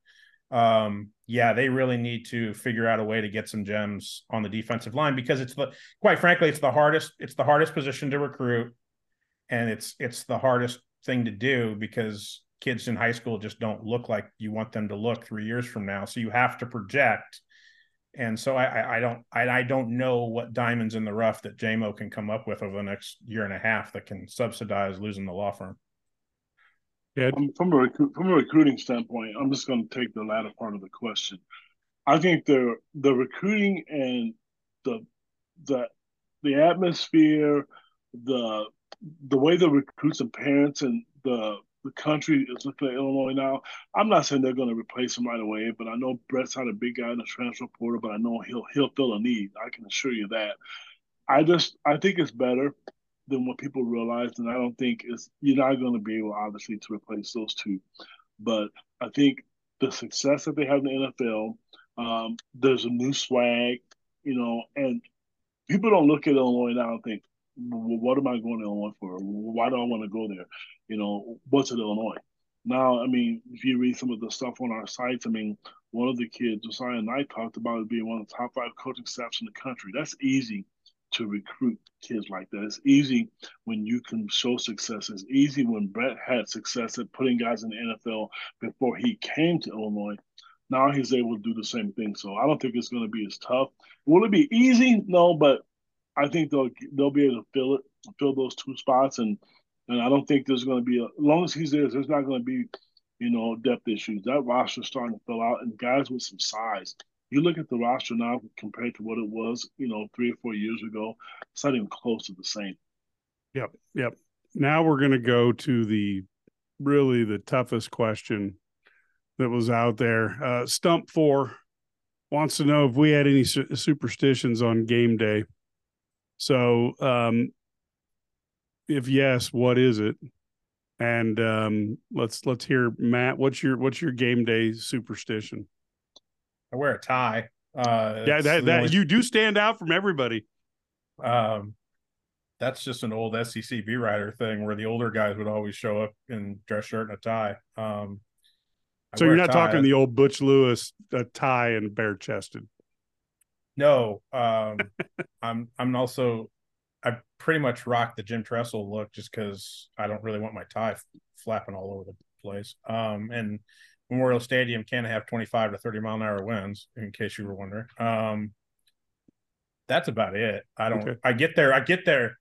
um, yeah they really need to figure out a way to get some gems on the defensive line because it's the quite frankly it's the hardest it's the hardest position to recruit. And it's it's the hardest thing to do because kids in high school just don't look like you want them to look three years from now. So you have to project. And so I, I don't I, I don't know what diamonds in the rough that JMO can come up with over the next year and a half that can subsidize losing the law firm. Yeah, from a from a recruiting standpoint, I'm just going to take the latter part of the question. I think the the recruiting and the the the atmosphere, the the way the recruits and parents and the the country is looking at Illinois now. I'm not saying they're going to replace him right away, but I know Bret's not a big guy in the transfer portal, but I know he'll he'll fill a need. I can assure you that. I just I think it's better than what people realize, and I don't think it's you're not going to be able obviously to replace those two. But I think the success that they have in the NFL, um, there's a new swag, you know, and people don't look at Illinois now and think, what am I going to Illinois for? Why do I want to go there? You know, what's in Illinois? Now, I mean, if you read some of the stuff on our sites, I mean, one of the kids, Josiah and I talked about it being one of the top five coaching staffs in the country. That's easy to recruit kids like that. It's easy when you can show success. It's easy when Bret had success at putting guys in the NFL before he came to Illinois. Now he's able to do the same thing. So I don't think it's going to be as tough. Will it be easy? No, but I think they'll they'll be able to fill it, fill those two spots, and And I don't think there's going to be, a, as long as he's there, there's not going to be, you know, depth issues. That roster's starting to fill out, and guys with some size. You look at the roster now compared to what it was, you know, three or four years ago. It's not even close to the same. Yep, yep. Now we're going to go to the really the toughest question that was out there. Uh, Stump Four wants to know if we had any su- superstitions on game day. So, um, if yes, what is it? And um, let's let's hear Matt. What's your what's your game day superstition? I wear a tie. Uh, yeah, that, that only... you do stand out from everybody. Um, that's just an old SEC B writer thing where the older guys would always show up in dress shirt and a tie. Um, so you're not talking the old Butch Lewis a tie and bare chested. No, um, I'm I'm also I pretty much rock the Jim Tressel look just because I don't really want my tie flapping all over the place. Um, and Memorial Stadium can have 25 to 30 mile an hour winds, in case you were wondering. Um, that's about it. I don't. Okay. I get there. I get there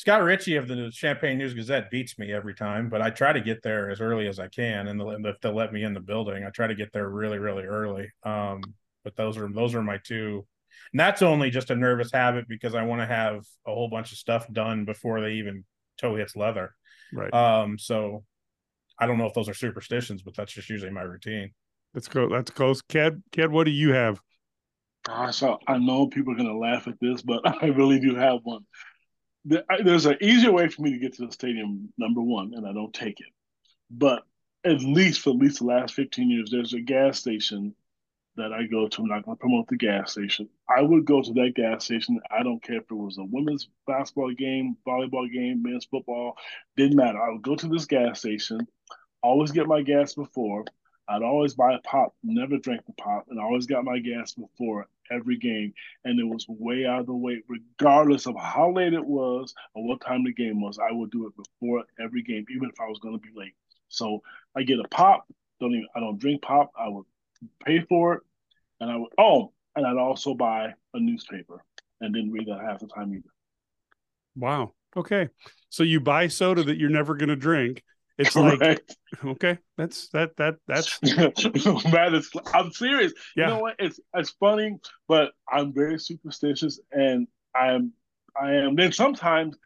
Scott Richey of the Champaign News Gazette beats me every time, but I try to get there as early as I can, and if they'll let me in the building, I try to get there really, really early. Um, but those are those are my two, and that's only just a nervous habit because I want to have a whole bunch of stuff done before they even toe hits leather. Right. Um. So I don't know if those are superstitions, but that's just usually my routine. Let's go. That's close. Ked, Ked, what do you have? Gosh, I know people are going to laugh at this, but I really do have one there's an easier way for me to get to the stadium, number one, and I don't take it. But at least for at least the last 15 years, there's a gas station that I go to. I'm not going to promote the gas station. I would go to that gas station. I don't care if it was a women's basketball game, volleyball game, men's football, didn't matter. I would go to this gas station, always get my gas before. I'd always buy a pop, never drank the pop, and I always got my gas before every game. And it was way out of the way, regardless of how late it was or what time the game was. I would do it before every game, even if I was going to be late. So I get a pop. Don't even. I don't drink pop. I would pay for it, and I would. Oh, and I'd also buy a newspaper, and didn't read that half the time either. Wow. Okay. So you buy soda that you're never going to drink, it's like okay, that's that that that's man. It's, I'm serious. Yeah. You know what? It's it's funny, but I'm very superstitious, and I'm I am. Then sometimes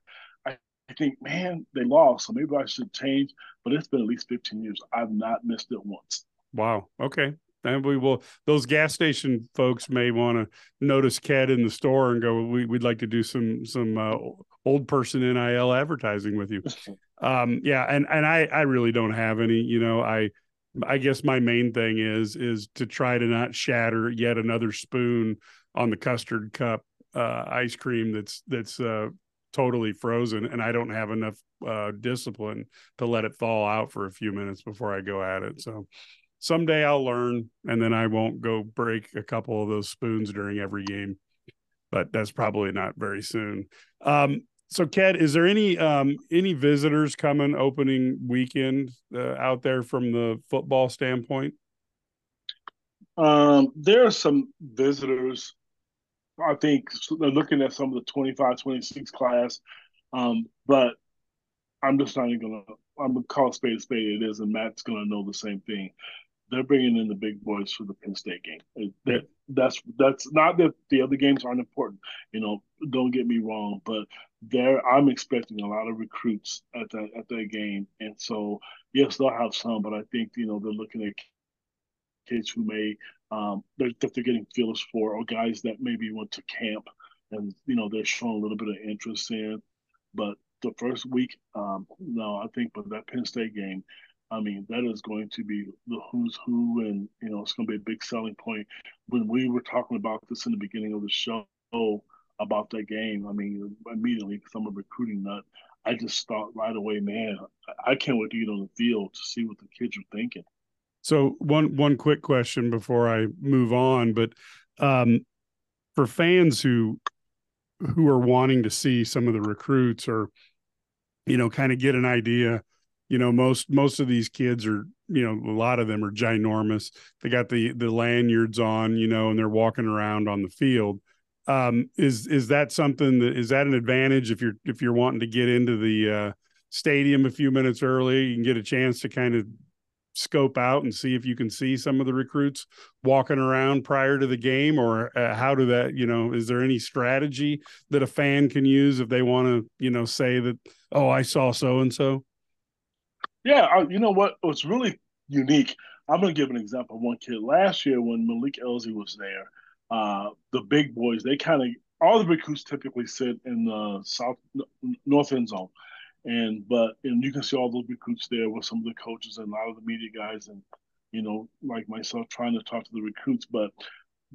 I, I think, man, they lost, so maybe I should change. But it's been at least 15 years. I've not missed it once. Wow. Okay. And we will. Those gas station folks may want to notice Cat in the store and go. We, would like to do some some uh, old person nil advertising with you. um, yeah, and and I I really don't have any. You know, I I guess my main thing is is to try to not shatter yet another spoon on the custard cup uh, ice cream that's that's uh, totally frozen, and I don't have enough uh, discipline to let it thaw out for a few minutes before I go at it. So someday I'll learn, and then I won't go break a couple of those spoons during every game. But that's probably not very soon. Um, so, Ked, is there any um, any visitors coming opening weekend uh, out there from the football standpoint? Um, there are some visitors. I think they're looking at some of the 25, 26 class, um, but I'm just not even gonna. I'm gonna call spade a spade. It is, and Matt's gonna know the same thing they're bringing in the big boys for the Penn State game. That, that's that's not that the other games aren't important. You know, don't get me wrong, but there I'm expecting a lot of recruits at that at that game, and so yes, they'll have some, but I think you know they're looking at kids who may um, they're, that they're getting feelers for, or guys that maybe went to camp and you know they're showing a little bit of interest in. But the first week, um, no, I think, but that Penn State game, I mean, that is going to be the who's who, and you know, it's going to be a big selling point. When we were talking about this in the beginning of the show about that game, I mean, immediately because I'm a recruiting nut, I just thought right away, man, I can't wait to get on the field to see what the kids are thinking. So one one quick question before I move on, but um, for fans who who are wanting to see some of the recruits or you know kind of get an idea you know most most of these kids are you know a lot of them are ginormous. They got the the lanyards on you know and they're walking around on the field. Um is is that something that is that an advantage if you're if you're wanting to get into the uh stadium a few minutes early. You can get a chance to kind of scope out and see if you can see some of the recruits walking around prior to the game? Or uh, how do that you know is there any strategy that a fan can use if they want to you know say that oh i saw so and so yeah uh, you know what? What's really unique. I'm going to give an example. One kid last year when malik elzy was there uh, the big boys they kind of all the recruits typically sit in the south north end zone. And but and you can see all those recruits there with some of the coaches and a lot of the media guys and you know like myself trying to talk to the recruits. But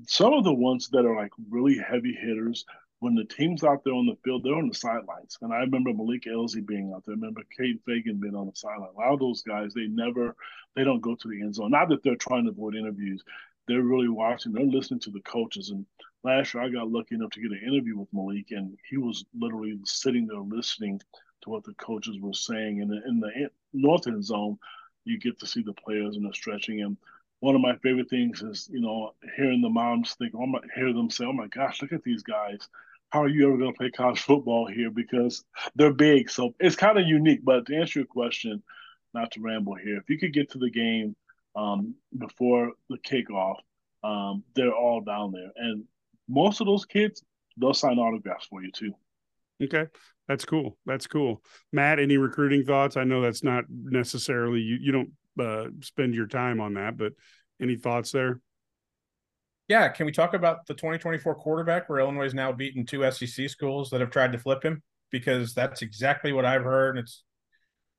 some of the ones that are like really heavy hitters, when the team's out there on the field, they're on the sidelines. And I remember Malik Elzy being out there. I remember Kaden Feagin being on the sideline. A lot of those guys, they never, they don't go to the end zone. Not that they're trying to avoid interviews. They're really watching. They're listening to the coaches. And last year, I got lucky enough to get an interview with Malik, and he was literally sitting there listening to what the coaches were saying. And in the north end zone, you get to see the players and the stretching. And one of my favorite things is, you know, hearing the moms think, oh my, hear them say, oh my gosh, look at these guys. How are you ever going to play college football here? Because they're big. So it's kind of unique. But to answer your question, not to ramble here, if you could get to the game um, before the kickoff, um, they're all down there. And most of those kids, they'll sign autographs for you too. Okay. That's cool. That's cool. Matt, any recruiting thoughts? I know that's not necessarily you. You don't uh, spend your time on that, but any thoughts there? Yeah, can we talk about the 2024 quarterback where Illinois is now beaten two SEC schools that have tried to flip him? Because that's exactly what I've heard. It's,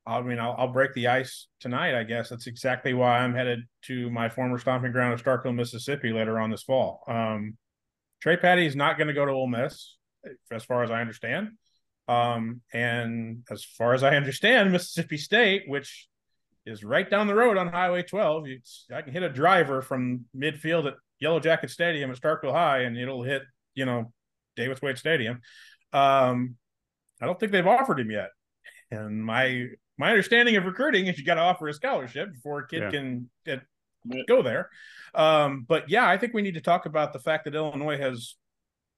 I mean, I'll, I'll break the ice tonight. I guess that's exactly why I'm headed to my former stomping ground of Starkville, Mississippi, later on this fall. Um, Trey Petty is not going to go to Ole Miss, as far as I understand. Um, and as far as I understand, Mississippi State, which is right down the road on Highway 12, you, I can hit a driver from midfield at Yellow Jacket Stadium at Starkville High, and it'll hit, you know, Davis Wade Stadium. Um, I don't think they've offered him yet. And my my understanding of recruiting is you got to offer a scholarship before a kid yeah. can get, go there. Um, but yeah, I think we need to talk about the fact that Illinois has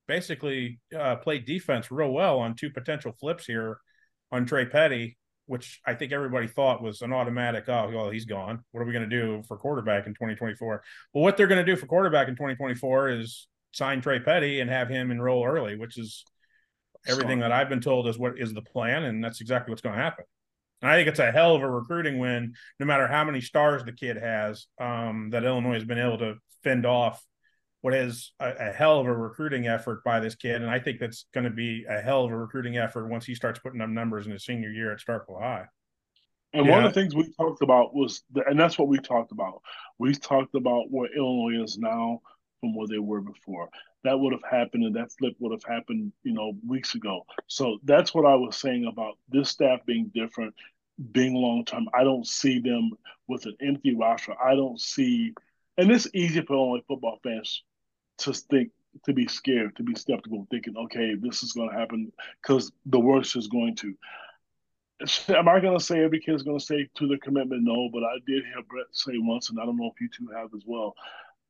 basically uh, played defense real well on two potential flips here on Trey Petty, which I think everybody thought was an automatic. Oh, well, he's gone. What are we going to do for quarterback in 2024? Well, what they're going to do for quarterback in 2024 is sign Trey Petty and have him enroll early, which is everything that I've been told is what is the plan, and that's exactly what's going to happen. And I think it's a hell of a recruiting win, no matter how many stars the kid has. Um, that Illinois has been able to fend off what is a, a, hell of a recruiting effort by this kid. And I think that's going to be a hell of a recruiting effort once he starts putting up numbers in his senior year at Starkville High. And yeah. one of the things we talked about was, the, and that's what we talked about. We talked about where Illinois is now from where they were before. That would have happened, and that flip would have happened, you know, weeks ago. So that's what I was saying about this staff being different, being long term. I don't see them with an empty roster. I don't see, and it's easy for Illinois football fans to think to be scared, to be skeptical, thinking, okay, this is going to happen because the worst is going to. Am I going to say every kid is going to stay to their commitment? No, but I did hear Bret say once, and I don't know if you two have as well,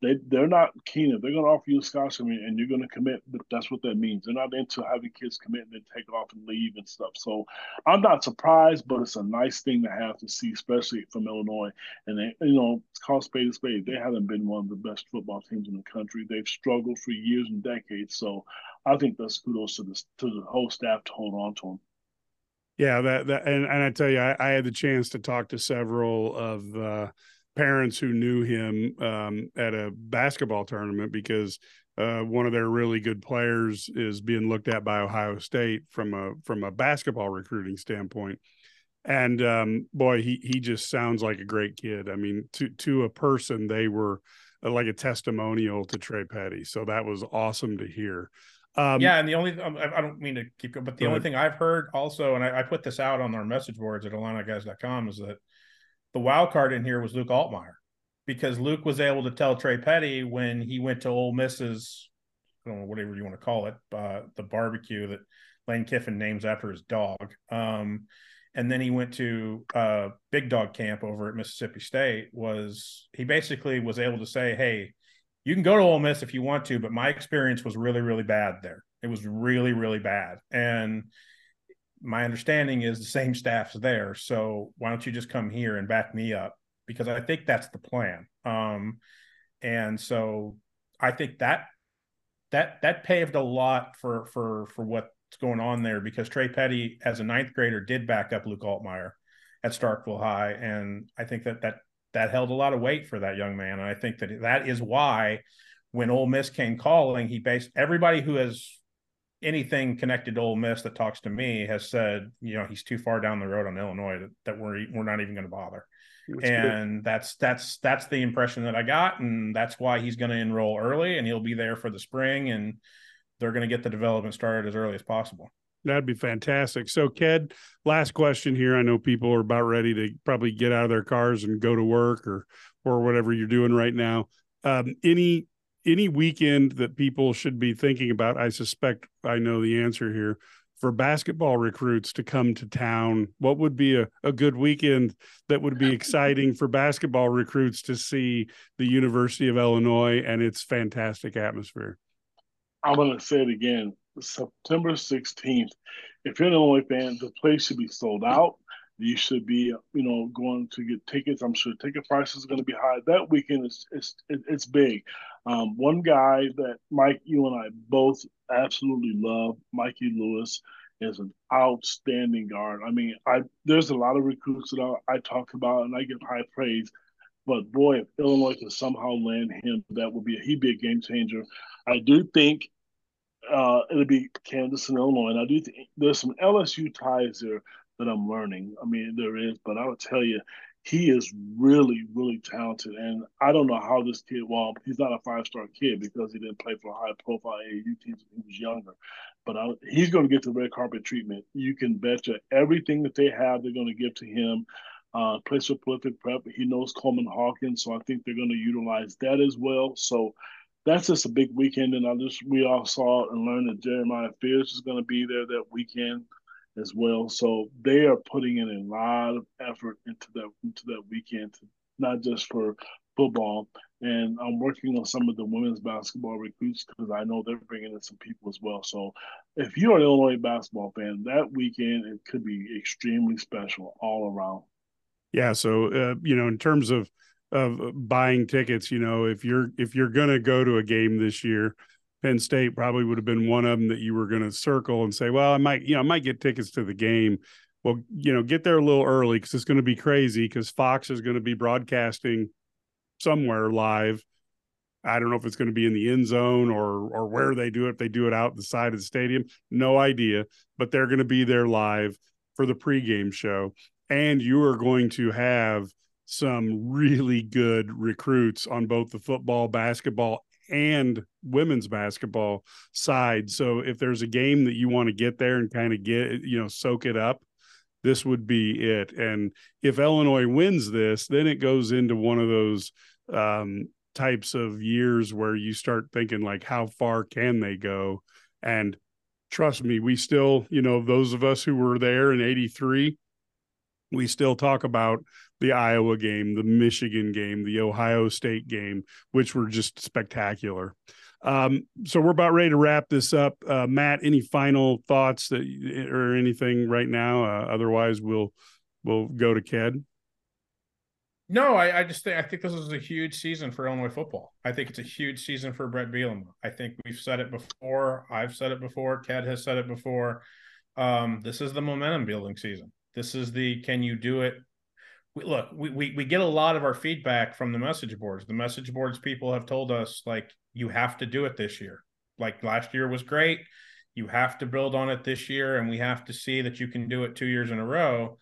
they they're not keen. They're going to offer you a scholarship and you're going to commit, that's what that means. They're not into having kids commit and then take off and leave and stuff. So I'm not surprised, but it's a nice thing to have to see, especially from Illinois. And they, you know, it's called spade a spade. They haven't been one of the best football teams in the country. They've struggled for years and decades. So I think that's kudos to the to the whole staff to hold on to them. Yeah, that that and, and I tell you, I, I had the chance to talk to several of uh, parents who knew him um, at a basketball tournament because uh, one of their really good players is being looked at by Ohio State from a from a basketball recruiting standpoint. And um, boy, he he just sounds like a great kid. I mean, to to a person, they were uh, like a testimonial to Trey Petty. So that was awesome to hear. Um, yeah, and the only um, I don't mean to keep going, but the only ahead. thing I've heard also, and I, I, put this out on our message boards at IlliniGuys.com, is that the wild card in here was Luke Altmyer because Luke was able to tell Trey Petty when he went to Ole Miss's, I don't know, whatever you want to call it, uh, the barbecue that Lane Kiffin names after his dog. Um, and then he went to uh, Big Dog Camp over at Mississippi State. Was he basically was able to say, "Hey, you can go to Ole Miss if you want to, but my experience was really, really bad there. It was really, really bad." And my understanding is the same staff's there. So why don't you just come here and back me up? Because I think that's the plan. Um, and so I think that that that paved a lot for for for what's going on there because Trey Petty as a ninth grader did back up Luke Altmyer at Starkville High, and I think that that that held a lot of weight for that young man. And I think that that is why when Ole Miss came calling, he based everybody who has anything connected to Ole Miss that talks to me has said, you know, he's too far down the road on Illinois that, that we're we're not even going to bother. That's and good. that's that's that's the impression that I got, and that's why he's going to enroll early, and he'll be there for the spring, and they're going to get the development started as early as possible. That'd be fantastic. So, Ked, last question here. I know people are about ready to probably get out of their cars and go to work or or whatever you're doing right now. Um, any any weekend that people should be thinking about? I suspect I know the answer here. For basketball recruits to come to town, what would be a, a good weekend that would be exciting for basketball recruits to see the University of Illinois and its fantastic atmosphere? I'm going to say it again. September 16th. If you're an Illinois fan, the place should be sold out. You should be, you know, going to get tickets. I'm sure ticket prices are going to be high. That weekend is it's it's big. Um, one guy that Mike, you and I both absolutely love, Mikey Lewis, is an outstanding guard. I mean, I there's a lot of recruits that I, I talk about and I give high praise. But boy, if Illinois could somehow land him, that would be a, he'd be a game changer. I do think uh, it'll be Kansas and Illinois, and I do think there's some LSU ties there that I'm learning. I mean, there is, but I would tell you, he is really, really talented. And I don't know how this kid, well, he's not a five star kid because he didn't play for a high profile AAU team when he was younger. But I, he's going to get the red carpet treatment. You can bet you everything that they have, they're going to give to him. Uh, plays for prolific prep. He knows Coleman Hawkins, so I think they're going to utilize that as well. So that's just a big weekend. And I just, we all saw and learned that Jeremiah Fears is going to be there that weekend as well. So they are putting in a lot of effort into that into that weekend, not just for football. And I'm working on some of the women's basketball recruits because I know they're bringing in some people as well. So if you're an Illinois basketball fan, that weekend it could be extremely special all around. Yeah. So uh, you know, in terms of of buying tickets, you know, if you're if you're gonna go to a game this year, Penn State probably would have been one of them that you were going to circle and say, well, I might, you know, I might get tickets to the game. Well, you know, get there a little early because it's going to be crazy because Fox is going to be broadcasting somewhere live. I don't know if it's going to be in the end zone or or where they do it. If they do it out the side of the stadium, no idea. But they're going to be there live for the pregame show, and you are going to have some really good recruits on both the football, basketball, and women's basketball side. So if there's a game that you want to get there and kind of get, you know, soak it up, this would be it. And if Illinois wins this, then it goes into one of those um, types of years where you start thinking like, how far can they go? And trust me, we still, you know, those of us who were there in 83, we still talk about the Iowa game, the Michigan game, the Ohio State game, which were just spectacular. Um, so we're about ready to wrap this up. Uh, Matt, any final thoughts that or anything right now? Uh, otherwise, we'll we'll go to Ked. No, I, I, just think I think this is a huge season for Illinois football. I think it's a huge season for Bret Bielema. I think we've said it before. I've said it before. Ked has said it before. Um, this is the momentum building season. This is the can you do it? We, look, we, we we get a lot of our feedback from the message boards. The message boards people have told us like you have to do it this year. Like last year was great. You have to build on it this year, and we have to see that you can do it two years in a row.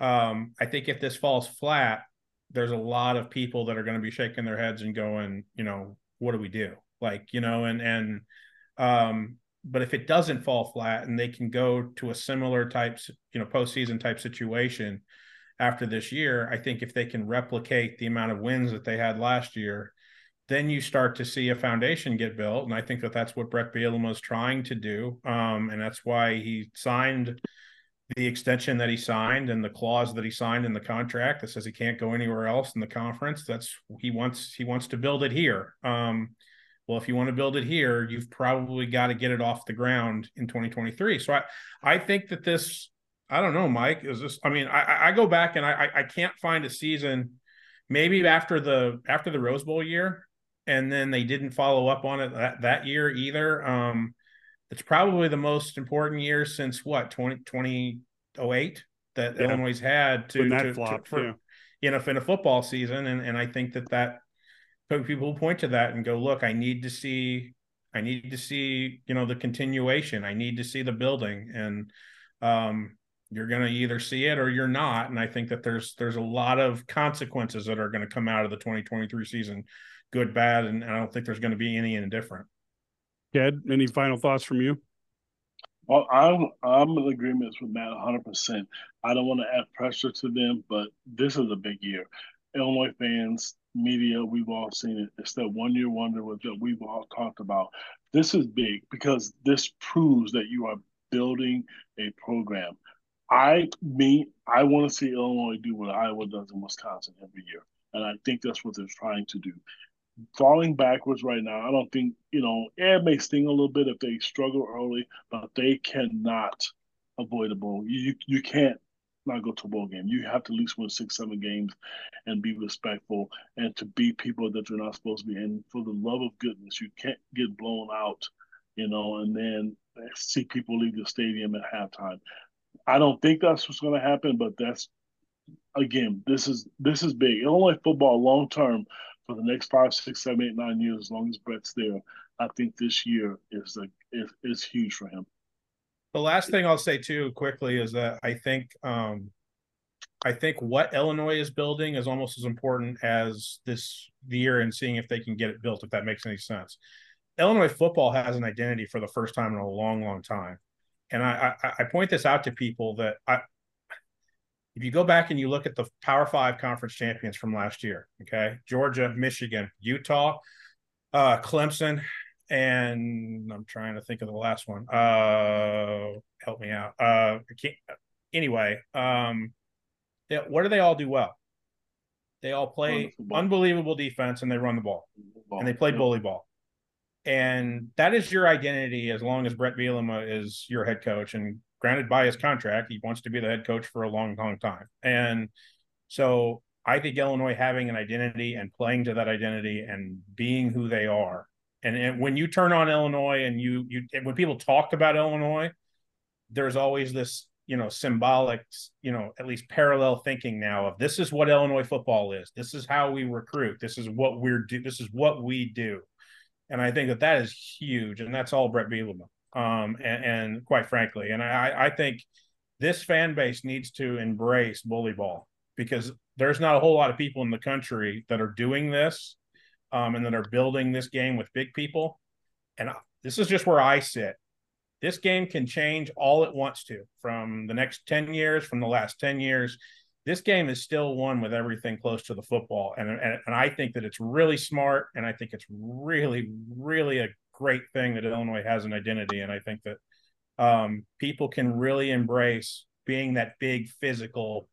Um, I think if this falls flat, there's a lot of people that are going to be shaking their heads and going, you know, what do we do? Like, you know, and and um, but if it doesn't fall flat and they can go to a similar types, you know, postseason type situation after this year, I think if they can replicate the amount of wins that they had last year, then you start to see a foundation get built. And I think that that's what Bret Bielema is trying to do. Um, and that's why he signed the extension that he signed and the clause that he signed in the contract that says he can't go anywhere else in the conference. That's he wants he wants to build it here. Um, well, if you want to build it here, you've probably got to get it off the ground in 2023. So I, I think that this I don't know, Mike. Is this? I mean, I, I go back and I I can't find a season. Maybe after the after the Rose Bowl year, and then they didn't follow up on it that, that year either. Um, it's probably the most important year since what 20, 2008 that yeah. Illinois had to, to, flop, to for, yeah. you know, in a football season. And, and I think that that people point to that and go, look, I need to see, I need to see, you know, the continuation. I need to see the building. And, um, you're going to either see it or you're not. And I think that there's, there's a lot of consequences that are going to come out of the 2023 season, good, bad. And I don't think there's going to be any indifferent. Ed, any final thoughts from you? Well, I'm I'm in agreement with Matt 100. percent I don't want to add pressure to them, but this is a big year. Illinois fans, media, we've all seen it. It's that one year wonder that we've all talked about. This is big because this proves that you are building a program. I me I want to see Illinois do what Iowa does in Wisconsin every year, and I think that's what they're trying to do falling backwards right now. I don't think, you know, it may sting a little bit if they struggle early, but they cannot avoid a bowl. You you can't not go to a bowl game. You have to at least win six, seven games and be respectful and to beat people that you're not supposed to be. And for the love of goodness, you can't get blown out, you know, and then see people leave the stadium at halftime. I don't think that's what's going to happen, but that's again, this is this is big. Illinois football long term for the next five, six, seven, eight, nine years, as long as Bret's there, I think this year is a, is, is huge for him. The last thing I'll say too quickly is that I think um, I think what Illinois is building is almost as important as this year and seeing if they can get it built, if that makes any sense. Illinois football has an identity for the first time in a long, long time. And I, I, I point this out to people that I, if you go back and you look at the Power Five conference champions from last year, okay, Georgia, Michigan, Utah, uh, Clemson, and I'm trying to think of the last one. Uh, help me out. Uh, anyway, um, they, what do they all do well? They all play unbelievable defense and they run the ball, ball. and they play bully ball. And that is your identity as long as Bret Bielema is your head coach and granted by his contract, he wants to be the head coach for a long, long time. And so I think Illinois having an identity and playing to that identity and being who they are. And, and when you turn on Illinois and you you when people talk about Illinois, there's always this you know symbolic you know at least parallel thinking now of this is what Illinois football is. This is how we recruit. This is what we're do. This is what we do. And I think that that is huge, and that's all Bret Bielema um, and, and, quite frankly, and I, I think this fan base needs to embrace bully ball because there's not a whole lot of people in the country that are doing this um, and that are building this game with big people. And this is just where I sit. This game can change all it wants to from the next 10 years, from the last 10 years. This game is still one with everything close to the football. And, and, and I think that it's really smart. And I think it's really, really a great thing that Illinois has an identity, and I think that um, people can really embrace being that big physical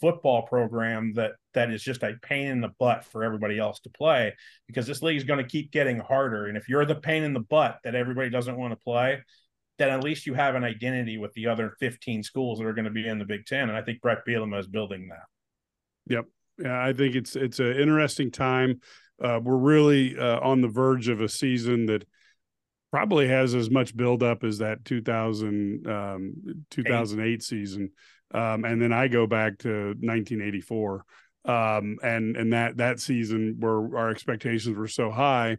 football program that that is just a pain in the butt for everybody else to play because this league is going to keep getting harder. And if you're the pain in the butt that everybody doesn't want to play, then at least you have an identity with the other 15 schools that are going to be in the Big Ten. And I think Bret Bielema is building that. Yep. Yeah, I think it's it's an interesting time. Uh, we're really uh, on the verge of a season that probably has as much buildup as that 2000 um, 2008 Eight. season um, and then i go back to 1984 um, and and that that season where our expectations were so high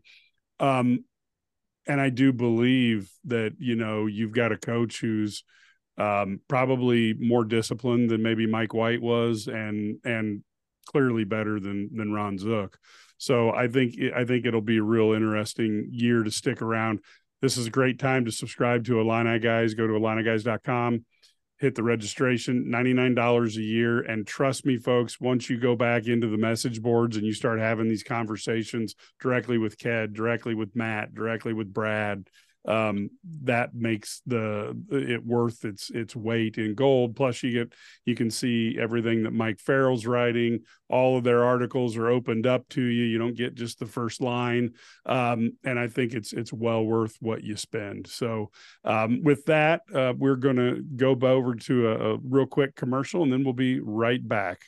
um, and i do believe that you know you've got a coach who's um, probably more disciplined than maybe mike white was and and clearly better than than ron zook so I think I think it'll be a real interesting year to stick around. This is a great time to subscribe to Illini Guys. Go to IlliniGuys.com, hit the registration, $99 a year. And trust me, folks, once you go back into the message boards and you start having these conversations directly with Ked, directly with Matt, directly with Brad, um, that makes the it worth its its weight in gold. Plus, you get you can see everything that Mike Farrell's writing. All of their articles are opened up to you. You don't get just the first line, um, and I think it's it's well worth what you spend. So, um, with that, uh, we're going to go over to a, a real quick commercial, and then we'll be right back.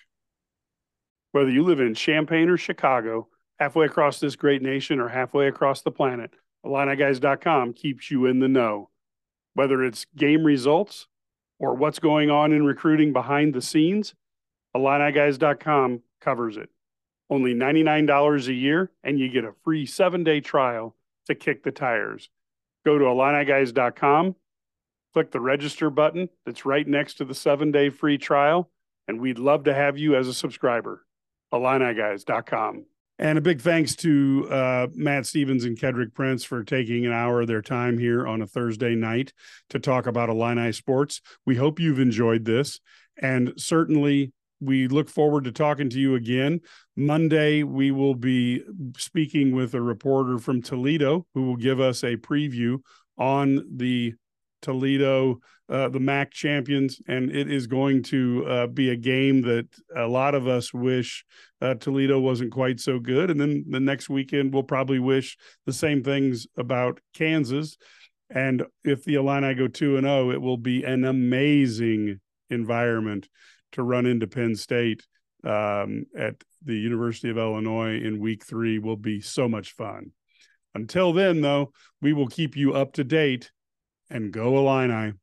Whether you live in Champaign or Chicago, halfway across this great nation or halfway across the planet IlliniGuys.com keeps you in the know. Whether it's game results or what's going on in recruiting behind the scenes, IlliniGuys.com covers it. Only $99 a year, and you get a free seven day trial to kick the tires. Go to IlliniGuys.com, click the register button that's right next to the seven day free trial, and we'd love to have you as a subscriber. IlliniGuys.com. And a big thanks to uh, Matt Stevens and Kedric Prince for taking an hour of their time here on a Thursday night to talk about Illini sports. We hope you've enjoyed this. And certainly, we look forward to talking to you again. Monday, we will be speaking with a reporter from Toledo who will give us a preview on the Toledo, uh, the MAC champions, and it is going to uh, be a game that a lot of us wish uh, Toledo wasn't quite so good. And then the next weekend, we'll probably wish the same things about Kansas. And if the Illini go 2 and 0, it will be an amazing environment to run into Penn State um, at the University of Illinois in week three will be so much fun. Until then, though, we will keep you up to date and go Illini.